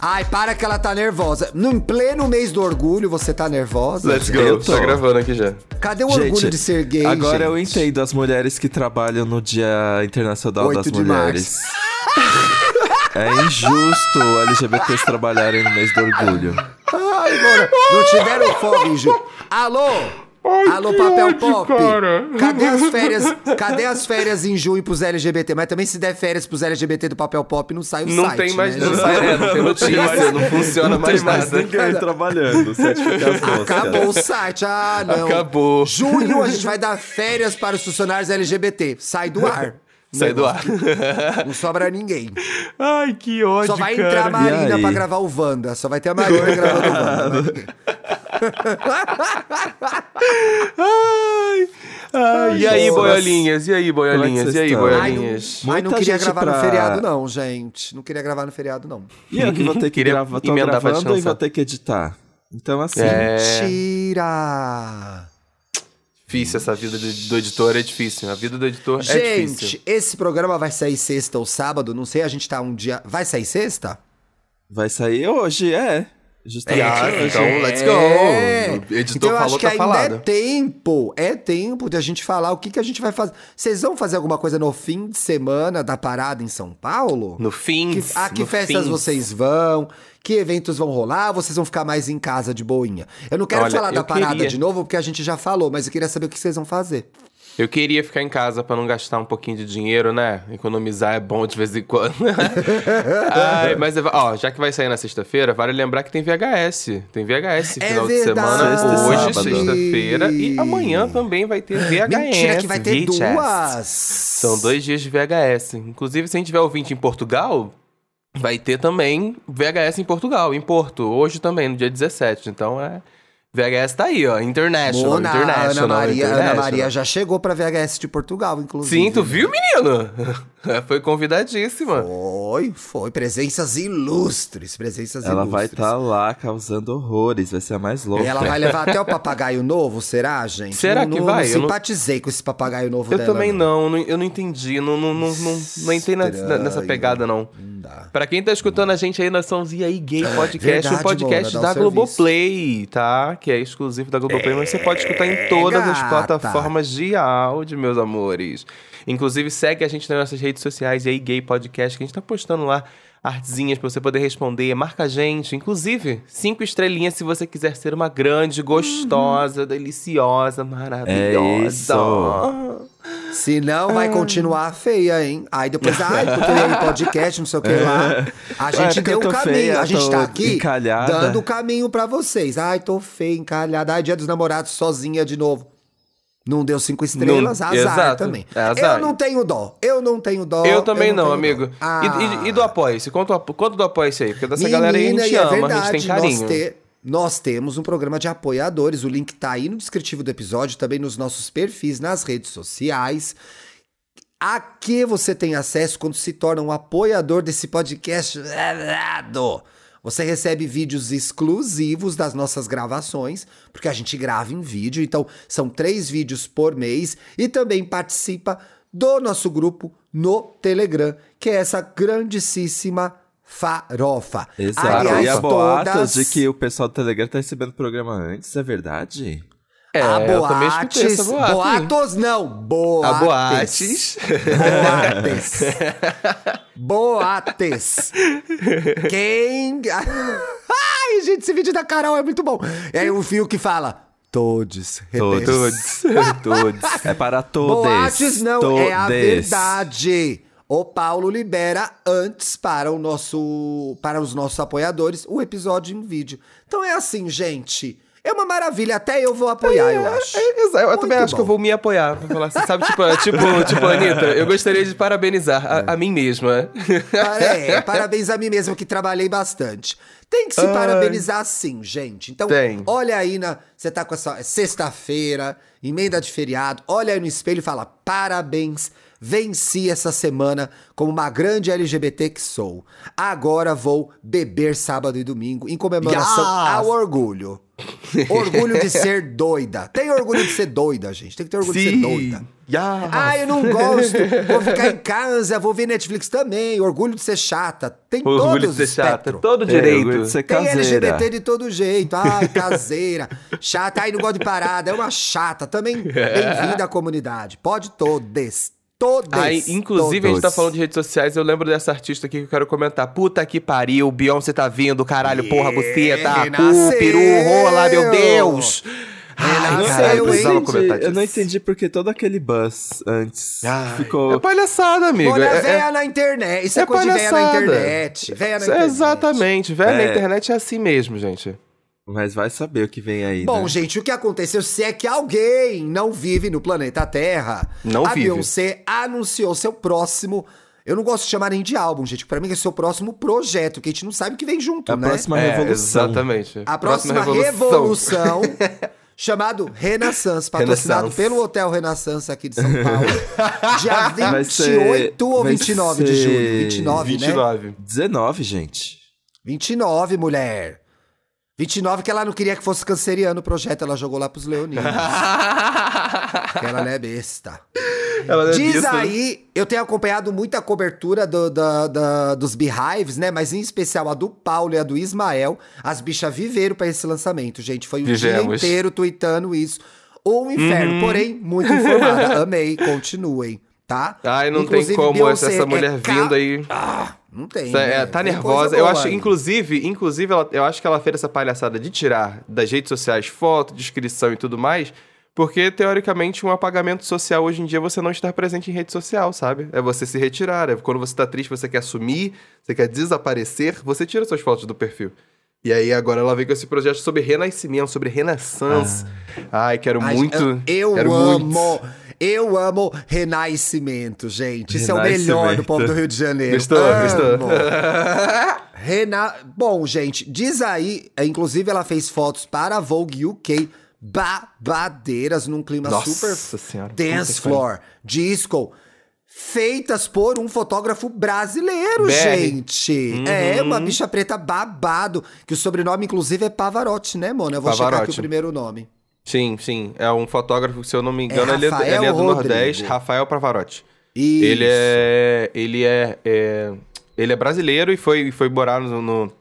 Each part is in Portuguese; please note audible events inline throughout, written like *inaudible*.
Ai, para que ela tá nervosa. No pleno mês do orgulho, você tá nervosa? Let's go. Eu tô. Tá gravando aqui já. Cadê o orgulho Gente, de ser gay, Agora eu gente? entendo as mulheres que trabalham no Dia Internacional 8 das de Mulheres. É injusto LGBTs trabalharem no mês do orgulho. Ai, mano, não tiveram fome, Ju. Alô? Alô, papel pop. Cadê as *laughs* férias? Cadê as férias em junho pros LGBT? Mas também se der férias pros LGBT do papel pop, não sai o Não site, tem mais. né, Não, sai, é, não tem notícia, não funciona Não mais tem mais nada. ninguém trabalhando. *laughs* Acabou o site. Ah, não. Acabou. Junho a gente vai dar férias para os funcionários LGBT. Sai do ar. Sai do ar. Não sobra ninguém. Ai, que ódio, Só vai entrar a E Marina pra gravar o Wanda. Só vai ter a Marina gravando o Wanda. *laughs* não. Ai, ai, e aí, Nossa. boiolinhas? E aí, boiolinhas? Como é E aí, estão? boiolinhas? Ai, não Muita queria gente gravar no pra- feriado, não, gente. Não queria gravar no feriado, não. E eu que vou ter que Queria gravar, tô gravando e vou ter que editar. Então, assim, É. Mentira! Difícil essa vida do, do editor, é difícil. A vida do editor é difícil. Gente, esse programa vai sair sexta ou sábado, não sei, a gente tá um dia. Vai sair sexta? vai sair hoje, é. Justamente Ah, hoje. então, let's go. É. O editor então eu falou, acho que tá ainda falado. é tempo, é tempo de a gente falar o que, que a gente vai fazer. Vocês vão fazer alguma coisa no fim de semana da parada em São Paulo? No fim. Que, ah, que festas fim. vocês vão? Que eventos vão rolar? Vocês vão ficar mais em casa de boinha? Eu não quero Olha, falar da parada queria. de novo, porque a gente já falou, mas eu queria saber o que vocês vão fazer. Eu queria ficar em casa pra não gastar um pouquinho de dinheiro, né? Economizar é bom de vez em quando. *laughs* Ai, mas, ó, já que vai sair na sexta-feira, vale lembrar que tem VHS. Tem VHS É final de verdade. semana, Sexta e hoje, sexta-feira. E amanhã também vai ter VHS. Mentira que vai ter VHS. duas! São dois dias de VHS. Inclusive, se a gente tiver ouvinte em Portugal, vai ter também VHS em Portugal, em Porto. Hoje também, no dia 17. Então é. VHS tá aí, ó. International. Mona, international Ana Maria, Ana international. Maria já chegou pra VHS de Portugal, inclusive. Sim, tu viu, menino? Foi convidadíssima. Foi, foi. Presenças ilustres, presenças Ela vai ilustres. estar lá causando horrores, vai ser a mais louca. E ela vai levar até o papagaio novo, será, gente? Será Não- que não- vai? Não Eu não- simpatizei com esse papagaio novo Eu dela. também não, não- eu não entendi, não, não, não, não, não entrei na- nessa pegada, não. Não dá. Pra quem tá escutando a gente aí, nós somos E aí Gay Podcast, verdade, um podcast Mona, da serviço. Globoplay, tá? Que é exclusivo da Globoplay, mas você pode escutar em todas as gata. plataformas de áudio, meus amores. Inclusive, segue a gente nas nossas redes sociais, E aí Gay Podcast, que a gente tá postando lá artezinhas pra você poder responder, marca a gente. Inclusive, cinco estrelinhas se você quiser ser uma grande, gostosa, deliciosa, maravilhosa. Se não, vai continuar feia, hein? Aí depois, ai, porque aí podcast, não sei o que lá. *laughs* A gente deu eu o caminho. feia, a gente tá aqui encalhada. dando o caminho pra vocês. Ai, tô feia, encalhada. Ai, dia dos namorados sozinha de novo. Não deu cinco estrelas, Não- azar exato, também. é azar. Eu não tenho dó. Eu não tenho dó. Eu também não, tenho amigo. E- Ah. E, e do Apoia-se? Quanto, quanto do Apoia-se aí? Porque dessa galera aí a Menina, gente é ama, a verdade, gente tem carinho. Nós, te- nós temos um programa de apoiadores. O link tá aí no descritivo do episódio, também nos nossos perfis nas redes sociais. A que você tem acesso quando se torna um apoiador desse podcast? Você recebe vídeos exclusivos das nossas gravações, porque a gente grava em vídeo, então são três vídeos por mês, e também participa do nosso grupo no Telegram, que é essa grandíssima farofa. Exato. Aliás, e há boatos todas- de que o pessoal do Telegram tá recebendo o programa antes, é verdade? É, Há boates, boate. boatos não, boates. Há boates. Boates. Boates. *laughs* Quem... *laughs* Ai, gente, esse vídeo da Carol é muito bom. E aí o fio que fala... Todos. repete. Todos. Todos. É para todos. Boates não, é a Todes. verdade. O Paulo libera antes para o nosso para os nossos apoiadores o episódio em vídeo. Então é assim, gente. É uma maravilha, até eu vou apoiar, eu acho. É, exato. Eu Muito também acho bom. que eu vou me apoiar. Pra falar assim, sabe, tipo, *laughs* tipo, tipo, Anitta, eu gostaria de parabenizar a, a mim mesma. *laughs* É, parabéns a mim mesmo que trabalhei bastante. Tem que se Ai. parabenizar sim, gente. Então, Tem. olha aí na. Você tá com essa. é Sexta-feira, emenda de feriado, olha aí no espelho e fala: parabéns Venci essa semana como uma grande LGBT que sou. Agora vou beber sábado e domingo em comemoração Yes! ao orgulho. Orgulho de ser doida. Tem orgulho de ser doida, gente. Tem que ter orgulho de ser doida. Yeah. Ah, eu não gosto. Vou ficar em casa, vou ver Netflix também. Orgulho de ser chata. Tem Orgulho todos de ser os chata. espectro. Todo É, direito. orgulho de ser Tem caseira. LGBT de todo jeito. Ai, caseira. chata. Ai, não gosto de parada. É uma chata. Também bem-vinda à comunidade. Pode todes. Todes. Aí, inclusive, a gente tá todos. falando de redes sociais, eu lembro dessa artista aqui que eu quero comentar. Puta que pariu, Beyoncé tá vindo, caralho, porra, você tá, cu, peru, rola, meu Deus! Ai, Renasceu, cara, eu precisava entendi, comentar eu não disso. entendi porque todo aquele buzz antes Ai, ficou. É palhaçada, amigo. Olha, É- é- véia na internet. Isso é, é coisa de véia na palhaçada. internet. Véia na internet. Exatamente, na É. internet é assim mesmo, gente. Mas vai saber o que vem aí. Bom, né? gente, o que aconteceu se é que alguém não vive no planeta Terra? Não a vive. Beyoncé anunciou seu próximo. Eu não gosto de chamar nem de álbum, gente. Pra mim é seu próximo projeto, que a gente não sabe o que vem junto, A né? próxima É, revolução. exatamente. A próxima, revolução. *laughs* chamado Renaissance, patrocinado Renaissance. pelo Hotel Renaissance aqui de São Paulo. *laughs* Dia Vai 28 ser- ou vai 29 de julho? 29, né? 29. 19, gente. 29, mulher. 29 que ela não queria que fosse canceriano o projeto, ela jogou lá pros leoninos. *laughs* ela não é besta. Ela não é Diz besta, né? aí, eu tenho acompanhado muita cobertura do- da- da- dos Beehives, né? Mas em especial a do Paulo e a do Ismael. As bichas viveram pra esse lançamento, gente. Foi o dia Vivemos. inteiro tweetando isso. Um inferno, Uhum. porém, muito informada. *laughs* Amei, continuem, tá? Ai, não Inclusive, tem como essa, Beyoncé essa é mulher ca- vindo aí. Ah, não tem. É, né? tá Tem nervosa. Eu boa acho, inclusive, inclusive ela- eu acho que ela fez essa palhaçada de tirar das redes sociais foto, descrição e tudo mais, porque teoricamente um apagamento social hoje em dia é você não estar presente em rede social, sabe? É você se retirar. É quando você tá triste, você quer sumir, você quer desaparecer, você tira suas fotos do perfil. E aí agora ela vem com esse projeto sobre renascimento, sobre renaissance. Ai, quero Ai, muito. Eu, eu quero amo. muito. Eu amo renascimento, gente. Isso é o melhor do povo do Rio de Janeiro. Gostou? Amo. Gostou? *laughs* Rena... Bom, gente, diz aí, é, inclusive ela fez fotos para a Vogue UK, babadeiras, num clima Nossa super Senhora, dance floor, disco, feitas por um fotógrafo brasileiro, BR. gente. Uhum. É, uma bicha preta babado, que o sobrenome, inclusive, é Pavarotti, né, mano? Eu vou checar aqui o Pavarotti. primeiro nome. Sim, sim. É um fotógrafo, se eu não me engano, ele, é, Rafael ele é do Rodrigo. Nordeste, Rafael Pavarotti. Isso. Ele é. Ele é, é- Ele é brasileiro e foi, foi morar no, no-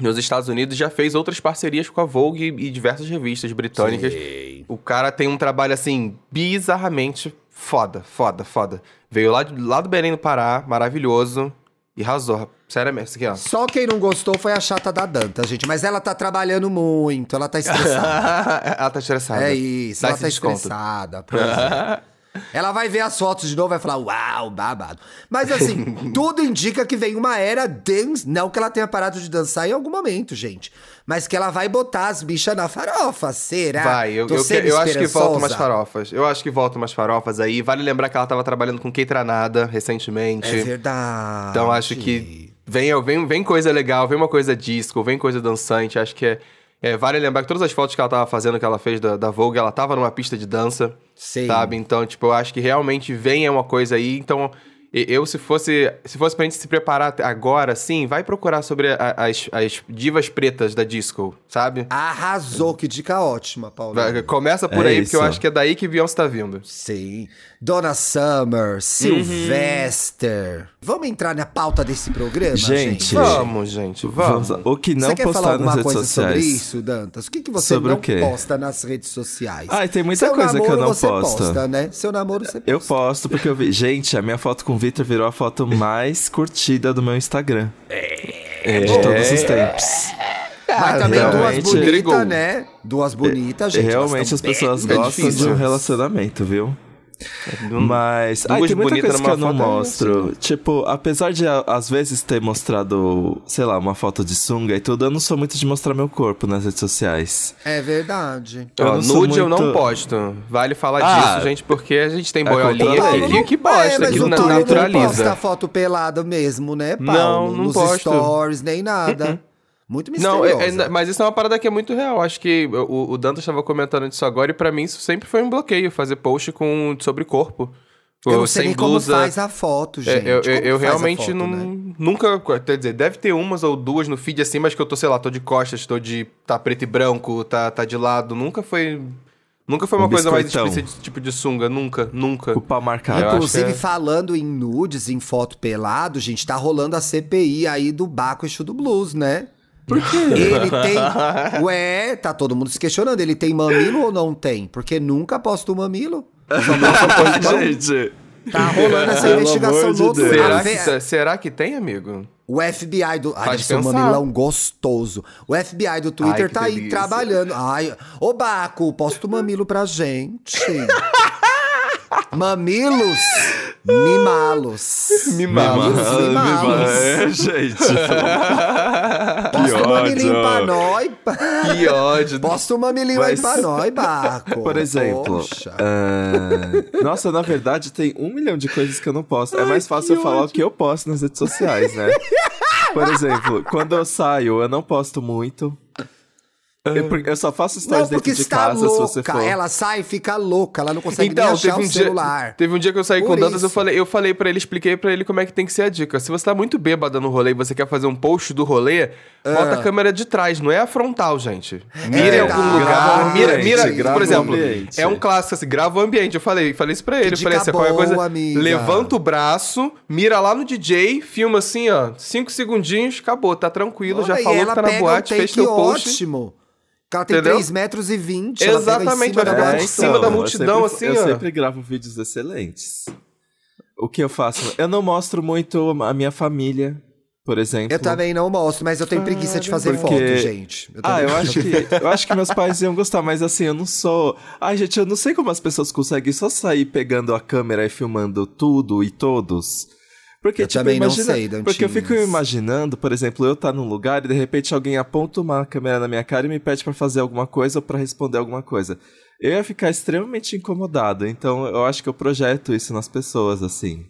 nos Estados Unidos já fez outras parcerias com a Vogue e diversas revistas britânicas. Sei. O cara tem um trabalho, assim, bizarramente foda, foda, foda. Veio lá, de- lá do Belém do Pará, maravilhoso, e arrasou. Sério mesmo, isso aqui, ó. Só quem não gostou foi a chata da Danta, gente. Mas ela tá trabalhando muito, ela tá estressada. *laughs* Ela tá estressada. é isso, Dá ela tá desconto. estressada. pois é. *laughs* Ela vai ver as fotos de novo e vai falar, uau, babado. Mas assim, *laughs* tudo indica que vem uma era dance. Não que ela tenha parado de dançar em algum momento, gente. Mas que ela vai botar as bichas na farofa, será? Vai, eu, eu, eu acho que voltam umas farofas. Eu acho que voltam umas farofas aí. Vale lembrar que ela tava trabalhando com Keitranada recentemente. É verdade. Então acho que vem, vem, vem coisa legal, vem uma coisa disco, vem coisa dançante. Acho que é, é, Vale lembrar que todas as fotos que ela tava fazendo, que ela fez da, da Vogue, ela tava numa pista de dança. Sim. Sabe? Então, tipo, eu acho que realmente vem uma coisa aí. Então, eu, se fosse. Se fosse pra gente se preparar agora, sim, vai procurar sobre a- as, as divas pretas da disco, sabe? Arrasou, que dica ótima, Paulo. Começa por É aí, porque eu isso. acho que é daí que Beyoncé tá vindo. Sim. Donna Summer, Sylvester. Vamos entrar na pauta desse programa, gente? Gente, Vamos, gente, vamos. Vamos. O que não você quer falar postar nas alguma redes coisa sociais. sobre isso, Dantas? O que, que você Sobre o não quê? posta nas redes sociais? Ai, tem muita Seu coisa que eu namoro não você posto. posta, né? Seu namoro você posta. Eu posto porque eu vi. Gente, a minha foto com o Victor virou a foto mais curtida do meu Instagram. É. De todos os tempos. Mas também duas bonitas, né? Duas bonitas, gente. Realmente as pessoas bem gostam difícil. de um relacionamento, viu? Mas. Duas Ai, tem muita coisa que numa eu não foto é mostro. Tipo, apesar de às vezes ter mostrado, sei lá, uma foto de sunga e tudo, eu não sou muito de mostrar meu corpo nas redes sociais. É verdade. Eu Ó, nude eu não muito- posto. Vale falar Ah, disso, gente, porque a gente tem é boiolinha aqui que, que é, mas que o na- Paulo não naturaliza. posta foto pelada mesmo, né, Paulo? Não, não Nos posto. stories, nem nada. Muito Não, misterioso. é- é- mas isso é uma parada que é muito real. Acho que o, o Dantas estava comentando disso agora e pra mim isso sempre foi um bloqueio, fazer post com, sobre corpo. Eu não Ou sei sem nem como blusa. faz a foto, É, gente. eu, eu- eu a realmente foto, não. né? Nunca. Quer dizer, deve ter umas ou duas no feed assim, mas que eu tô, sei lá, tô de costas, tô de. tá preto e branco, tá, tá de lado. Nunca foi. Nunca foi uma Um coisa mais explícita de tipo de sunga. Nunca, nunca. O pau marcado. Eu Inclusive, é- falando em nudes, em foto pelado, gente, tá rolando a CPI aí do Baco Exu do Blues, né? Por quê? *laughs* Ele *laughs* tem. Ué, tá todo mundo se questionando. Ele tem mamilo ou não tem? Porque nunca posta o mamilo. Só mostra o corpão. Gente, Tá rolando essa Pelo investigação de no Deus. Será que, será que tem, amigo? O FBI do. Ai, Faz deve ser um mamilão gostoso. O FBI do Twitter Ai, tá aí delícia. trabalhando. Ai, ô Baco, posta o mamilo pra gente. *laughs* Mamilos, mimalos. Mimalos. Mamilos, mimalos. É, gente. Posta o mamilinho ódio. pra nós. Que ódio. Posta o mamilinho aí pra nós, Baco. *laughs* Por exemplo, é, nossa, na verdade tem um milhão de coisas que eu não posto. É mais fácil eu falar o que eu posto nas redes sociais, né? *laughs* Por exemplo, quando eu saio, eu não posto muito. Eu, por- eu só faço Não, stories porque dentro de casa, se você louca. for. Ela sai e fica louca. Ela não consegue Então, nem achar teve um, o dia, celular. teve um dia que eu saí Por com o Dantas, eu falei, eu falei para ele, expliquei pra ele como é que tem que ser a dica. Se você tá muito bêbada no rolê e você quer fazer um post do rolê, bota a câmera de trás, não é a frontal, gente. Mira em algum verdade. lugar, Grava mira, ambiente, mira, grava por o exemplo, ambiente. é um clássico assim, grava o ambiente. Eu falei, falei isso pra ele, eu falei assim, qualquer coisa, amiga. levanta o braço, mira lá no DJ, filma assim, ó, cinco segundinhos, acabou, tá tranquilo, já Olha, e falou ela que tá na pega boate, um fez teu post. ótimo. Ela tem Entendeu? 3 metros e 20. Exatamente, ela pega em cima olha, da é, multidão. em cima da eu multidão, sempre- assim, Eu ó. sempre gravo vídeos excelentes. O que eu faço? Eu não mostro muito a minha família, por exemplo. Eu também não mostro, mas eu tenho preguiça de fazer Porque- foto, gente. Eu Ah, eu acho que eu acho que meus pais iam gostar, mas assim, eu não sou. Ai, gente, eu não sei como as pessoas conseguem só sair pegando a câmera e filmando tudo e todos. Porque, Eu tipo, também não imagina... sei, Porque eu fico Dantinhas. imaginando, por exemplo, eu estar num lugar e de repente alguém aponta uma câmera na minha cara e me pede pra fazer alguma coisa ou pra responder alguma coisa. Eu ia ficar extremamente incomodado, então eu acho que eu projeto isso nas pessoas, assim.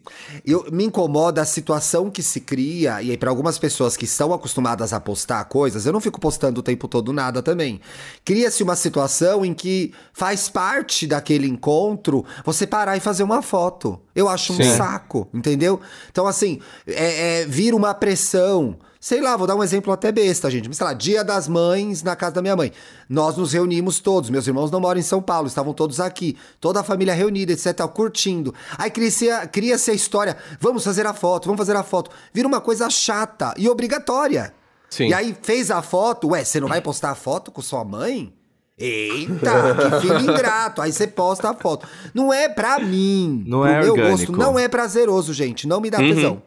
Eu, me incomoda a situação que se cria, e aí para algumas pessoas que estão acostumadas a postar coisas, eu não fico postando o tempo todo nada também. Cria-se uma situação em que faz parte daquele encontro você parar e fazer uma foto. Eu acho um Sim. saco, entendeu? Então, assim, é, é, vira uma pressão. Sei lá, vou dar um exemplo até besta, gente. Mas, sei lá, dia das mães na casa da minha mãe. Nós nos reunimos todos. Meus irmãos não moram em São Paulo, estavam todos aqui. Toda a família reunida, etc, curtindo. Aí cria-se a, cria-se a história, vamos fazer a foto, vamos fazer a foto. Vira uma coisa chata e obrigatória. Sim. E aí fez a foto, ué, você não vai postar a foto com sua mãe? Eita, *laughs* que filho ingrato. Aí você posta a foto. Não é pra mim. Não é meu orgânico. gosto, não é prazeroso, gente. Não me dá tesão.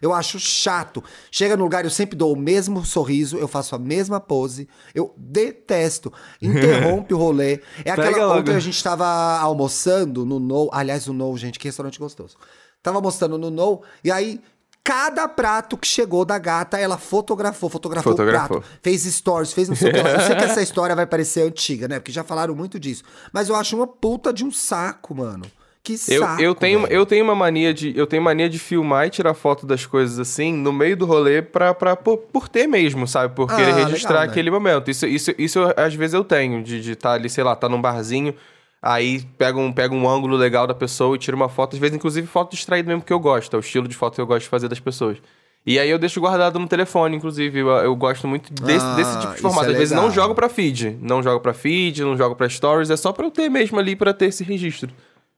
Eu acho chato. Chega no lugar, eu sempre dou o mesmo sorriso, eu faço a mesma pose. Eu detesto. *laughs* Interrompe o rolê. É aquela ontem a gente tava almoçando no No. Aliás, o No, gente, que restaurante gostoso. Tava almoçando no No, e aí. Cada prato que chegou da gata, ela fotografou, fotografou, Fotografou. o prato, fez stories, fez não sei o que. Eu sei que *laughs* essa história vai parecer antiga, né? Porque já falaram muito disso. Mas eu acho uma puta de um saco, mano. Que Eu, saco. eu, tenho, velho. eu tenho uma mania de. Eu tenho mania de filmar e tirar foto das coisas assim no meio do rolê pra, pra, por, por ter mesmo, sabe? Por Ah, querer registrar legal, né? aquele momento. Isso, isso, isso eu- às vezes eu tenho, de estar ali, sei lá, tá num barzinho, aí pega um, pega um ângulo legal da pessoa e tira uma foto, às vezes, inclusive, foto distraída mesmo que eu gosto. É o estilo de foto que eu gosto de fazer das pessoas. E aí eu deixo guardado no telefone, inclusive. Eu, eu gosto muito desse, Ah, desse tipo de formato. é Às vezes não jogo pra feed. Não jogo pra feed, não jogo pra stories. É só pra eu ter mesmo ali, pra ter esse registro.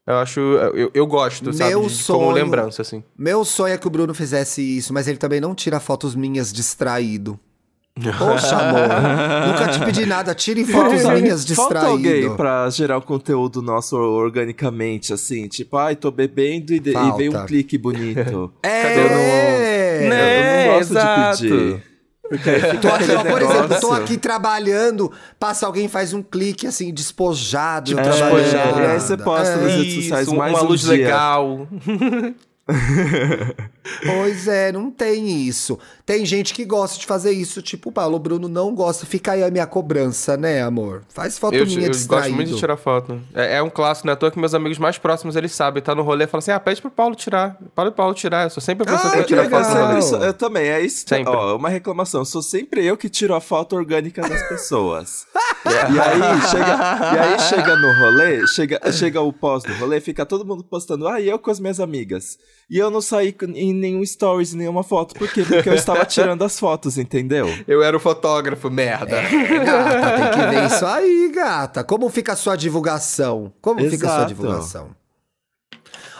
Eu acho... Eu, eu gosto, sabe? Meu de- sonho- Como lembrança, assim. Meu sonho é que o Bruno fizesse isso, mas ele também não tira fotos minhas distraído. *laughs* Poxa, amor. Nunca te pedi nada. Tire fotos *laughs* minhas Falta alguém distraído. pra gerar o conteúdo nosso organicamente, assim. Tipo, ai, tô bebendo e, de- e veio um clique bonito. É! Eu Né? não gosto exato. de pedir. Porque Tô aqui, ó, por exemplo, tô aqui trabalhando, passa alguém e faz um clique assim, despojado, É, despojado. e aí você posta nas redes Isso, sociais mais uma um luz dia. legal. *laughs* *laughs* Pois é, não tem isso. Tem gente que gosta de fazer isso, tipo o Paulo. O Bruno não gosta. Fica aí a minha cobrança, né, amor? Faz foto Eu, minha eu distraído. gosto muito de tirar foto. É, é um clássico, né? À toa que meus amigos mais próximos, eles sabem. Tá no rolê e fala assim, ah, pede pro Paulo tirar. Para o Paulo tirar. Eu sou sempre a pessoa Ah, que vai que tirar legal. foto. Isso- eu também, é isso. Sempre. Ó, uma reclamação. Sou sempre eu que tiro a foto orgânica das pessoas. *laughs* E aí, chega, e aí chega no rolê, chega, chega o pós do rolê, fica todo mundo postando, ah, e eu com as minhas amigas. E eu não saí em nenhum stories, em nenhuma foto. Por quê? Porque eu estava *laughs* tirando as fotos, entendeu? Eu era o fotógrafo, merda. É, gata, tem que ver isso aí, gata. Como fica a sua divulgação? Como fica a sua Exato. divulgação?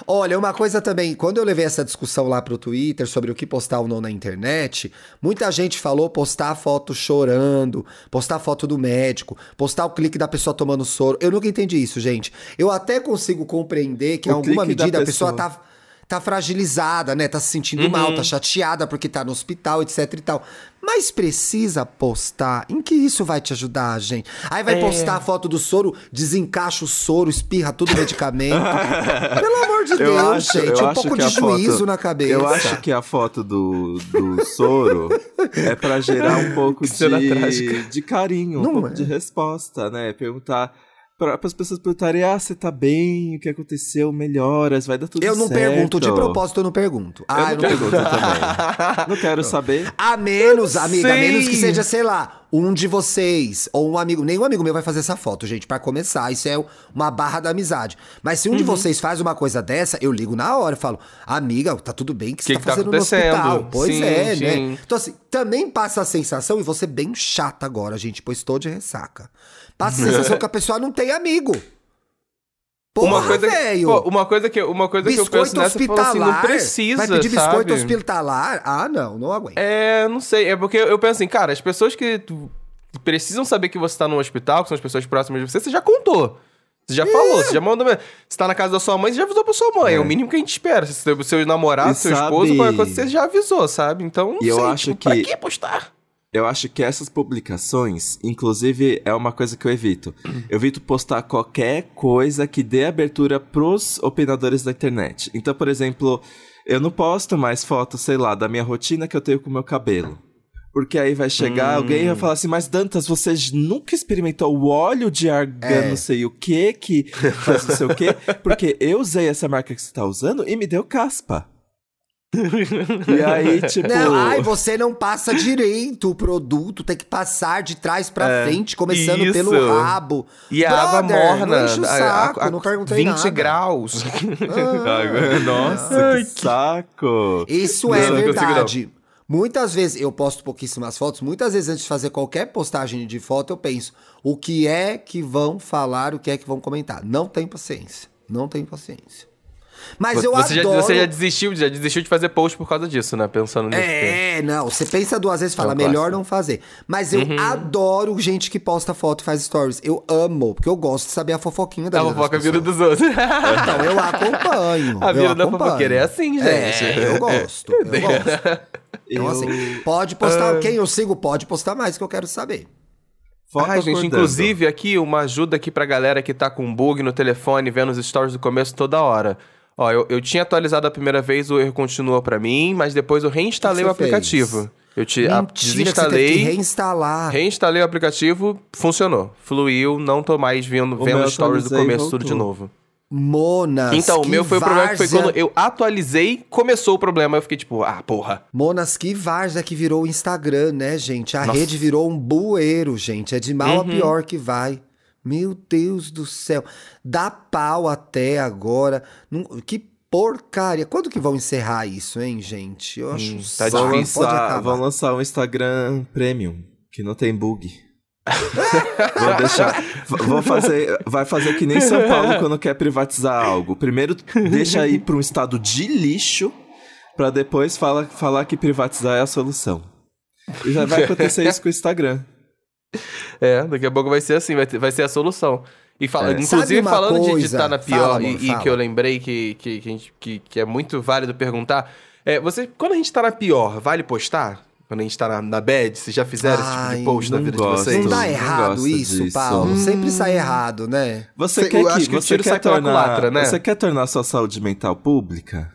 Olha, uma coisa também, quando eu levei essa discussão lá pro Twitter sobre o que postar ou não na internet, muita gente falou postar foto chorando, postar foto do médico, postar o clique da pessoa tomando soro. Eu nunca entendi isso, gente. Eu até consigo compreender que em O alguma clique da medida a pessoa pessoa. tá tá fragilizada, né? Tá se sentindo Uhum. mal, tá chateada porque tá no hospital, etc e tal. Mas precisa postar. Em que isso vai te ajudar, gente? Aí vai É. postar a foto do soro, desencaixa o soro, espirra tudo o medicamento. *laughs* Pelo amor de Deus, gente, um pouco de juízo foto- na cabeça. Eu acho que a foto do, do soro é pra gerar um pouco *laughs* de, de carinho, um Não pouco é. de resposta, né? Perguntar. Para as pessoas perguntarem, ah, você tá bem? O que aconteceu? Melhoras? Vai dar tudo Eu certo. não pergunto, de propósito eu não pergunto. Eu Ah, não eu não pergunto também. *laughs* Não quero saber. A menos, amiga, a menos que seja, sei lá, um de vocês ou um amigo. Nenhum amigo meu vai fazer essa foto, gente, Pra começar. Isso é uma barra da amizade. Mas se um de Uhum. vocês faz uma coisa dessa, eu ligo na hora e falo, amiga, tá tudo bem? O que, você Que tá que tá fazendo no hospital? Pois Sim, é, sim. né? Então, assim, também passa a sensação, e vou ser bem chata agora, gente, pois estou de ressaca. Passa a sensação que a pessoa não tem amigo. Porra, uma coisa, velho! pô, uma coisa que, uma coisa que eu penso Biscoito nessa, eu falo assim, hospitalar. não precisa, Vai pedir biscoito sabe? hospitalar? Ah, não, não aguento. É, não sei. É porque eu penso assim, cara, as pessoas que precisam saber que você tá no hospital, que são as pessoas próximas de você, você já contou. Você já falou, você já mandou. Você tá na casa da sua mãe, você já avisou pra sua mãe. É, o mínimo que a gente espera. Se seu, seu namorado, E seu sabe- esposo, qualquer coisa, você já avisou, sabe? Então, não E eu sei, acho tipo, pra que- que postar? Eu acho que essas publicações, inclusive, é uma coisa que eu evito. Eu evito postar qualquer coisa que dê abertura pros opinadores da internet. Então, por exemplo, eu não posto mais fotos, sei lá, da minha rotina que eu tenho com o meu cabelo. Porque aí vai chegar alguém e vai falar assim, mas Dantas, você nunca experimentou o óleo de argan É. não sei o que, que faz não sei o que? *laughs* Porque eu usei essa marca que você tá usando e me deu caspa. E aí, *laughs* tipo... Não, ai, você não passa direito o produto, tem que passar de trás pra frente, começando isso. pelo rabo. E a água Brother, morna, Não enche o a- a- saco, não perguntei 20 nada. graus. *laughs* *laughs* Ai, Nossa, que saco! Isso Não, é consigo, verdade. Muitas vezes, eu posto pouquíssimas fotos, muitas vezes antes de fazer qualquer postagem de foto, eu penso, o que é que vão falar, o que é que vão comentar. Não tenho paciência. Não tenho paciência. Mas eu você, já, adoro... você já desistiu, já desistiu de fazer post por causa disso, né? Pensando nisso. É, não, você pensa duas vezes e fala, É um melhor clássico. não fazer. Mas eu Uhum. adoro gente que posta foto e faz stories. Eu amo, porque eu gosto de saber a fofoquinha da A vida fofoca a vida dos outros. *laughs* Então, eu acompanho. A eu vida da acompanho. fofoqueira é assim, gente. É, eu gosto, eu *laughs* gosto. *laughs* Então, Eu- assim, pode postar, quem eu sigo pode postar mais, que eu quero saber. Foto Ai, gente, acordando. inclusive aqui uma ajuda aqui pra galera que tá com bug no telefone, vendo os stories do começo toda hora. Ó, eu, eu tinha atualizado a primeira vez, o erro continuou pra mim, mas depois eu reinstalei O o aplicativo. fez? Eu te a, Mentira, que você teve que desinstalei, reinstalar. reinstalei o aplicativo, funcionou. Fluiu, não tô mais vendo, O vendo stories do começo tudo de novo. Monas. Então, o meu foi o problema que foi quando eu atualizei, começou o problema. Eu fiquei tipo, ah, porra. Monas, que várzea que virou o Instagram, né, gente? A Nossa. rede virou um bueiro, gente. É de mal a Uhum. pior que vai. Meu Deus do céu. Dá pau até agora. Não- que porcaria. Quando que vão encerrar isso, hein, gente? Eu acho Hum, um tá. Vão lançar, vão lançar um Instagram Premium, que não tem bug. *laughs* vou deixar. Vou fazer. Vai fazer que nem São Paulo quando quer privatizar algo. Primeiro deixa ir para um estado de lixo, para depois fala, falar que privatizar é a solução. E já vai acontecer isso com o Instagram. *laughs* É, daqui a pouco vai ser assim, vai, ter- vai ser a solução. E fala, É. Inclusive, falando de- de coisa? estar na pior, Fala, amor, e, e que eu lembrei que, que, que, a gente- que, que é muito válido perguntar. É, você, quando a gente tá na pior, vale postar? Quando a gente tá na, na bad, vocês já fizeram esse tipo Ai, de post na não vida gosto. de vocês? Não dá Não errado gosto isso, disso. Paulo? Hum. Sempre sai errado, né? Você Eu quer que, acho que o você tiro quer sai pela tornar, culatra, né? Você quer tornar sua saúde mental pública?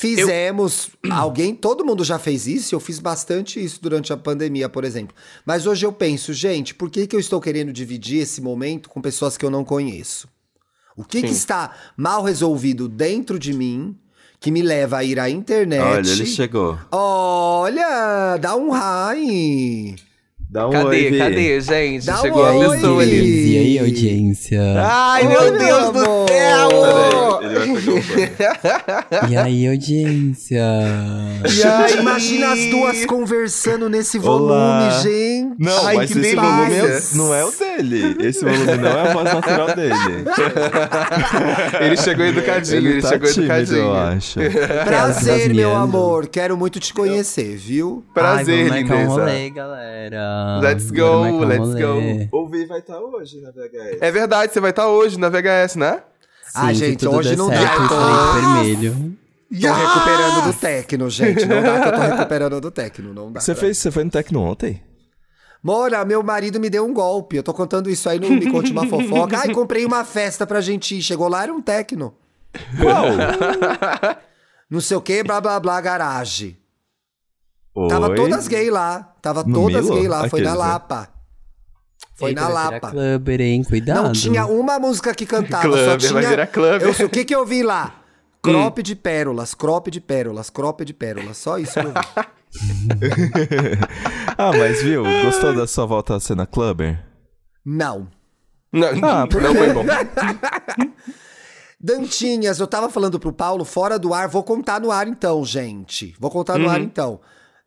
Fizemos. *clears throat* Alguém, todo mundo já fez isso, eu fiz bastante isso durante a pandemia, por exemplo. Mas hoje eu penso, gente, por que, que eu estou querendo dividir esse momento com pessoas que eu não conheço? O que, que está mal resolvido dentro de mim que me leva a ir à internet? Olha, ele chegou. Olha, dá um high. Dá um Cadê? oi. Cadê, gente? Dá um Chegou a oi. pessoa ali. E aí, audiência? Ai, Oi, meu meu Deus do amor. céu! Peraí, ele. *laughs* E aí, audiência? Gente, imagina as duas conversando nesse volume, Olá. gente. Não, Ai, mas que esse volume é- não é o dele. Esse volume não é a voz natural dele. *laughs* Ele chegou educadinho, ele, tá chegou tímido, educadinho. eu acho. *laughs* Prazer, meu amor. Quero muito te conhecer, viu? Prazer, Ai, vamos marcar um lindeza. rolê, galera. Let's Bora go, let's rolê. O Vi vai estar hoje na VHS. É verdade, você vai estar hoje na VHS, né? Ah, Sim, gente, hoje não certo, dá. eu estarei vermelho. Tô recuperando do Tecno, gente. Não dá que eu tô recuperando do Tecno, não dá. Você, fez, você foi no Tecno ontem? Mora, meu marido me deu um golpe. Eu tô contando isso aí, não me conte uma fofoca. Ai, comprei uma festa pra gente ir. Chegou lá, era um Tecno. Qual? Não sei o que, blá blá blá, garagem. Tava Oi? todas gay lá. Tava No todas Milo? gay lá. Foi na Aqueles, né? Lapa. Foi Eita, na Lapa. Clubber, hein? Cuidado. Não tinha uma música que cantava, só Clubber, tinha... vai virar clubber. Eu o que que eu vi lá? Crop de pérolas, crop de pérolas, crop de pérolas. Só isso que eu vi. *laughs* ah, mas viu? Gostou da sua volta à cena Clubber? Não. Não, Ah, por não foi bom. *laughs* Dantinhas, eu tava falando pro Paulo fora do ar, vou contar no ar então, gente. Vou contar no Uhum. ar então.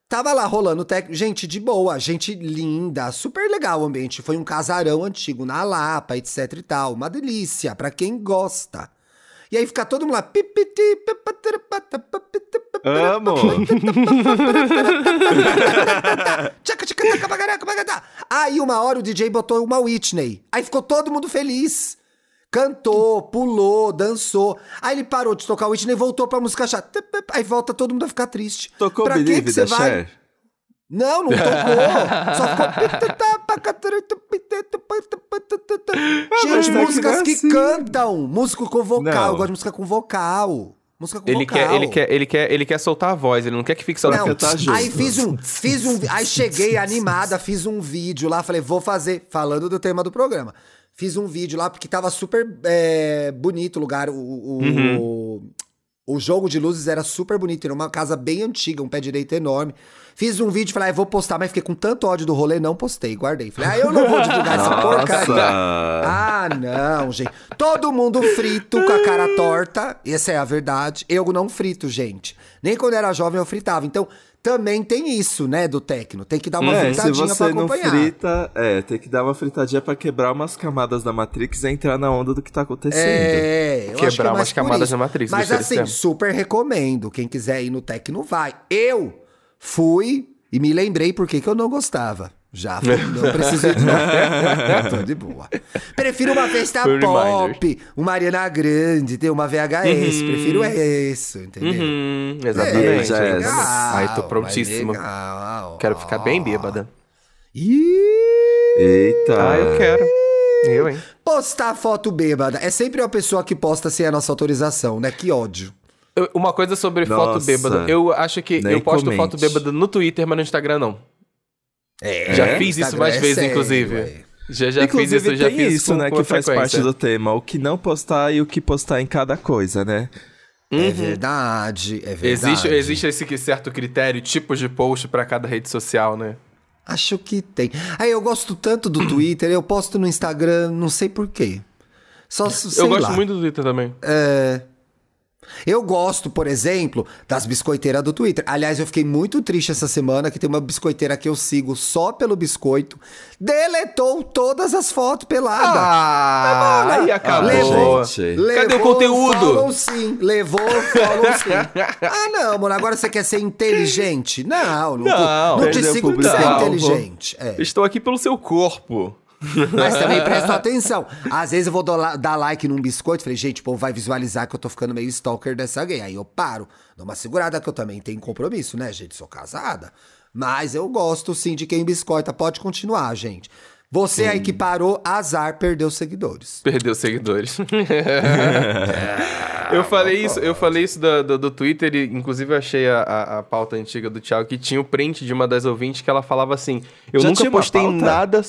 Tava lá rolando técnico, gente de boa, gente linda, super legal o ambiente. Foi um casarão antigo na Lapa, etc e tal. Uma delícia, pra quem gosta. E aí fica todo mundo lá. Amo! Aí uma hora o DJ botou uma Whitney. Aí ficou todo mundo feliz. Cantou, pulou, dançou. Aí ele parou de tocar o Whitney e voltou pra música chata. Aí volta todo mundo a ficar triste. Tocou pra Believe que você vai? Cher? Não, não tocou. *laughs* Só ficou. Gente, tá músicas que cantam. Músico com vocal. Não. Eu gosto de música com vocal. Música com Ele vocal. quer, ele, quer, ele, quer, ele quer soltar a voz, ele não quer que fique só Não, cantar junto. aí fiz um, fiz um, aí cheguei *laughs* animada, fiz um vídeo lá, falei, vou fazer, falando do tema do programa. Fiz um vídeo lá, porque tava super é, bonito o lugar, o, o, o, o jogo de luzes era super bonito, era uma casa bem antiga, um pé direito enorme. Fiz um vídeo, falei, ah, vou postar, mas fiquei com tanto ódio do rolê, não postei, guardei. Falei, ah, eu não vou divulgar essa porcaria. Ah, não, gente. Todo mundo frito com a cara torta. Essa é a verdade. Eu não frito, gente. Nem quando era jovem eu fritava. Então, também tem isso, né, do tecno. Tem que dar uma É, se fritadinha não acompanhar. frita, é, tem que dar uma fritadinha pra quebrar umas camadas da Matrix e entrar na onda do que tá acontecendo. É, eu Quebrar acho que é umas camadas da Matrix, Mas assim, super recomendo. Quem quiser ir no Tecno, vai. Eu fui e me lembrei por que que eu não gostava. Já, não *laughs* preciso ir. *laughs* Tô de boa. Prefiro uma festa Foi um pop, uma Ariana Grande, ter uma VHS. Prefiro isso, entendeu? Uhum, É, exatamente. já é. legal, Ai, tô prontíssimo. legal. Quero ficar bem bêbada. Eita! Ah, eu quero. Eu, hein? postar foto bêbada. É sempre uma pessoa que posta sem a nossa autorização, né? Que ódio. Uma coisa sobre foto Nossa. bêbada. Eu acho que eu posto comente. foto bêbada no Twitter, mas no Instagram não. É, Já fiz isso mais é vezes, sério, inclusive. Já, já Inclusive fiz isso, já tem fiz isso, né, que faz parte do tema. O que não postar e o que postar em cada coisa, né? É verdade, é verdade. Existe, existe esse certo critério, tipos de post pra cada rede social, né? Acho que tem. Aí eu gosto tanto do Twitter, eu posto no Instagram, não sei porquê. Só sei eu gosto lá. muito do Twitter também. É. Eu gosto, por exemplo, das biscoiteiras do Twitter. Aliás, eu fiquei muito triste essa semana que tem uma biscoiteira que eu sigo só pelo biscoito. Deletou todas as fotos peladas. Ah, aí acabou. Levou, gente. Cadê o conteúdo? Follow sim. Levou, follow sim. *laughs* Ah, não, mano. Agora você quer ser inteligente? Não, não, Não, não te sigo pra ser público-alvo. inteligente. É. Estou aqui pelo seu corpo. Mas também presta atenção. Às vezes eu vou do- dar like num biscoito. Falei, gente, o povo vai visualizar que eu tô ficando meio stalker dessa gay. Aí eu paro. Dou uma segurada que eu também tenho compromisso, né, gente? Sou casada. Mas eu gosto sim de quem biscoita. Pode continuar, gente. Você aí que parou, azar, perdeu seguidores. Perdeu seguidores. *laughs* eu falei isso, eu falei isso do, do, do Twitter e inclusive eu achei a, a, a pauta antiga do Thiago que tinha o print de uma das ouvintes que ela falava assim: Eu Já nunca postei nada.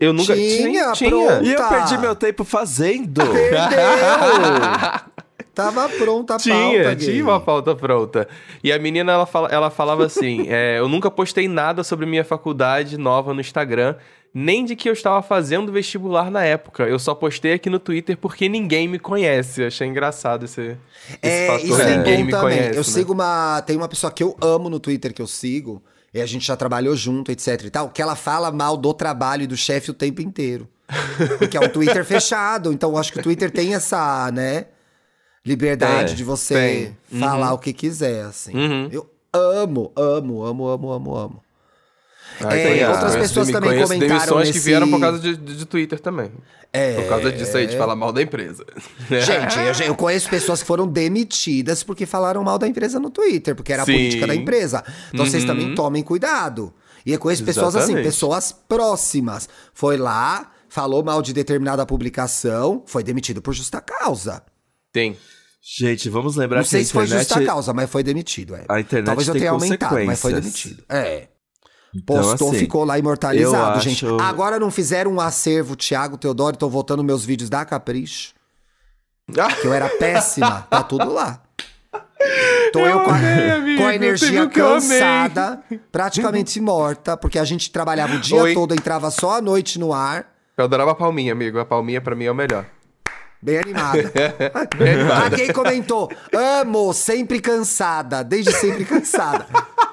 Eu nunca Tinha, tinha. E eu perdi meu tempo fazendo. Perdeu! Tava pronta a Tinha, pauta, gay. tinha uma pauta pronta. E a menina, ela, fala, ela falava assim: *laughs* é, Eu nunca postei nada sobre minha faculdade nova no Instagram, nem de que eu estava fazendo vestibular na época. Eu só postei aqui no Twitter porque ninguém me conhece. Achei engraçado esse, esse É, fator. isso é ninguém bom me também. conhece. eu né? sigo uma. Tem uma pessoa que eu amo no Twitter que eu sigo, e a gente já trabalhou junto, etc e tal, que ela fala mal do trabalho e do chefe o tempo inteiro. Porque é um Twitter *laughs* fechado, então eu acho que o Twitter tem essa, né? Liberdade É, de você tem. falar o que quiser, assim. Uhum. Eu amo, amo, amo, amo, amo, amo. Ah, É, conheço, outras pessoas também conheço comentaram demissões que vieram por causa de, de- de Twitter também. É. Por causa disso aí, de falar mal da empresa. *laughs* Gente, eu, eu conheço pessoas que foram demitidas porque falaram mal da empresa no Twitter, porque era a Sim. política da empresa. Então vocês Uhum. também tomem cuidado. E eu conheço pessoas assim, Exatamente. pessoas próximas. Foi lá, falou mal de determinada publicação, foi demitido por justa causa. Tem. Gente, vamos lembrar Não que sei a se foi internet... justa causa, mas foi demitido. É. A internet Talvez eu tenha aumentado, mas foi demitido. É. Então, Postou, assim, ficou lá imortalizado, eu gente. acho- Agora não fizeram um acervo, Thiago Teodoro, tô voltando meus vídeos da Capricho. Que eu era *laughs* péssima, tá tudo lá. Tô eu, com, a, amei, amigo, com a energia eu cansada, praticamente morta, porque a gente trabalhava o dia Oi. todo, entrava só à noite no ar, Eu adorava a palminha, amigo. A palminha pra mim é o melhor. bem animada. *laughs* Bem animada. gay comentou: amo, sempre cansada, desde sempre cansada.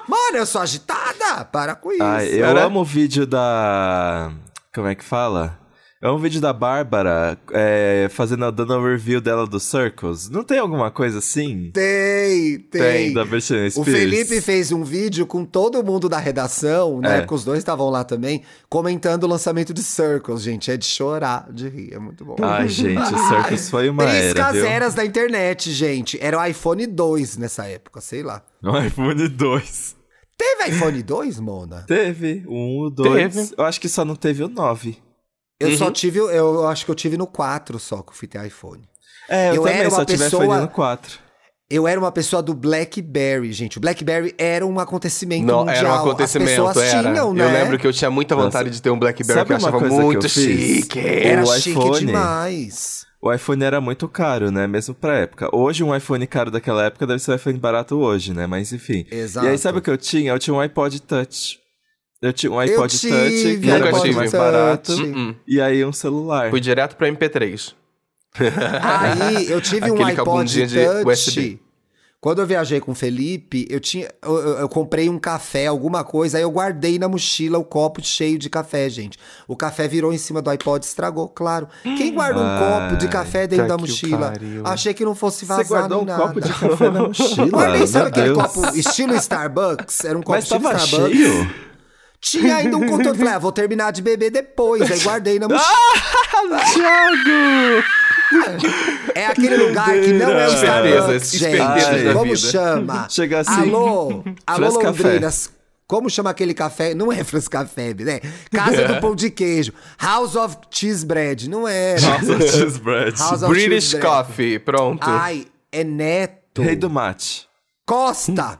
Mano, eu sou agitada, para com isso. Ah, eu Era? amo o vídeo da. Como é que fala? É um vídeo da Bárbara é, fazendo dando a review dela do Circles. Não tem alguma coisa assim? Tem, tem. Tem, Da Britney O Spears? Felipe fez um vídeo com todo mundo da redação, na É. os dois estavam lá também, comentando o lançamento de Circles, gente. É de chorar, de rir, é muito bom. Ai, gente, o Circles foi uma Três era, viu? caseras da internet, gente. Era o iPhone 2 nessa época, sei lá. No iPhone 2. Teve iPhone 2, Mona? Teve um, o dois. Teve. Eu acho que só não teve o 9. Eu Uhum. só tive, eu, eu acho que eu tive no 4 só que eu fui ter iPhone. É, eu, Eu também era só uma tive pessoa- iPhone no 4. Eu era uma pessoa do BlackBerry, gente. O BlackBerry era um acontecimento Não, mundial. era um acontecimento, As pessoas era. tinham, né? Eu lembro que eu tinha muita vontade Nossa. de ter um Blackberry Sabe que eu uma achava coisa que muito eu fiz? chique. Era o chique iPhone- demais. O iPhone era muito caro, né? Mesmo pra época. Hoje, um iPhone caro daquela época deve ser um iPhone barato hoje, né? Mas enfim. Exato. E aí, sabe o que eu tinha? Eu tinha um iPod Touch. Eu tinha um iPod Touch, que era um tive. mais barato. Touch. Uh-uh. E aí, um celular. Fui direto pra MP3. Aí eu tive um iPod Touch. Quando eu viajei com o Felipe, eu tinha. Eu, eu- eu comprei um café, alguma coisa, aí eu guardei na mochila o copo cheio de café, gente. O café virou em cima do iPod e estragou, claro. Quem guarda um Ai, copo de café dentro tá da mochila? Achei que não fosse Você vazar guardou nem um nada. copo de café na mochila? *laughs* Guardei, sabe Meu aquele Deus. copo estilo Starbucks? Era um copo Mas estilo tava Starbucks. cheio? Tinha ainda um contorno. Falei, ah, vou terminar de beber depois. Aí guardei na *laughs* mochila. Thiago! É aquele lugar que não é o Starbucks, gente. espertezas da Como vida. chama? Chega assim. Alô, *laughs* alô Frescafé. Londrinas. Como chama aquele café? Não é Frescafé, né? Casa do *laughs* Pão de Queijo. House of Cheese Bread. Não é. Nossa, cheese bread. House of British Cheese Bread. Coffee, pronto. Ai, é Neto. Rei do mate. Costa.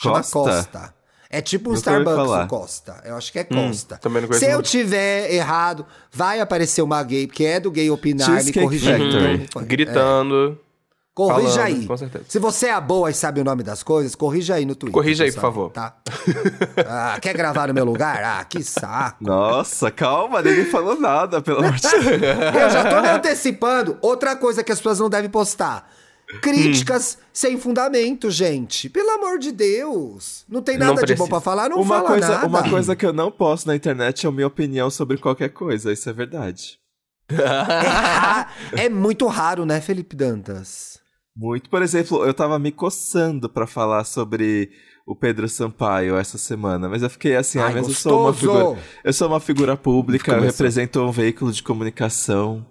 Chama Costa? É tipo um Nunca Starbucks o Costa. Eu acho que é Costa. também não conheço Se eu muito. tiver errado, vai aparecer uma gay, porque é do gay opinar, Cheesecake corrigir. Então, foi. Gritando. Corrija Falando, aí. com certeza. Se você é a boa e sabe o nome das coisas, corrija aí no Twitter. Corrija aí, pra por favor. Tá? Ah, quer gravar no meu lugar? Ah, que saco. Nossa, calma, ninguém falou nada, pelo amor de Deus. *laughs* Eu já tô me antecipando. Outra coisa que as pessoas não devem postar. Críticas sem fundamento, gente. Pelo amor de Deus. Não tem Não nada de precisa. bom pra falar, não uma, fala coisa, nada. uma coisa que eu não posto na internet é a minha opinião sobre qualquer coisa, isso é verdade. É, é muito raro, né, Felipe Dantas? Muito. Por exemplo, eu tava me coçando pra falar sobre o Pedro Sampaio essa semana, mas eu fiquei assim, ah, Ai, mas eu sou uma gostoso! figura. Eu sou uma figura pública, eu represento um veículo de comunicação.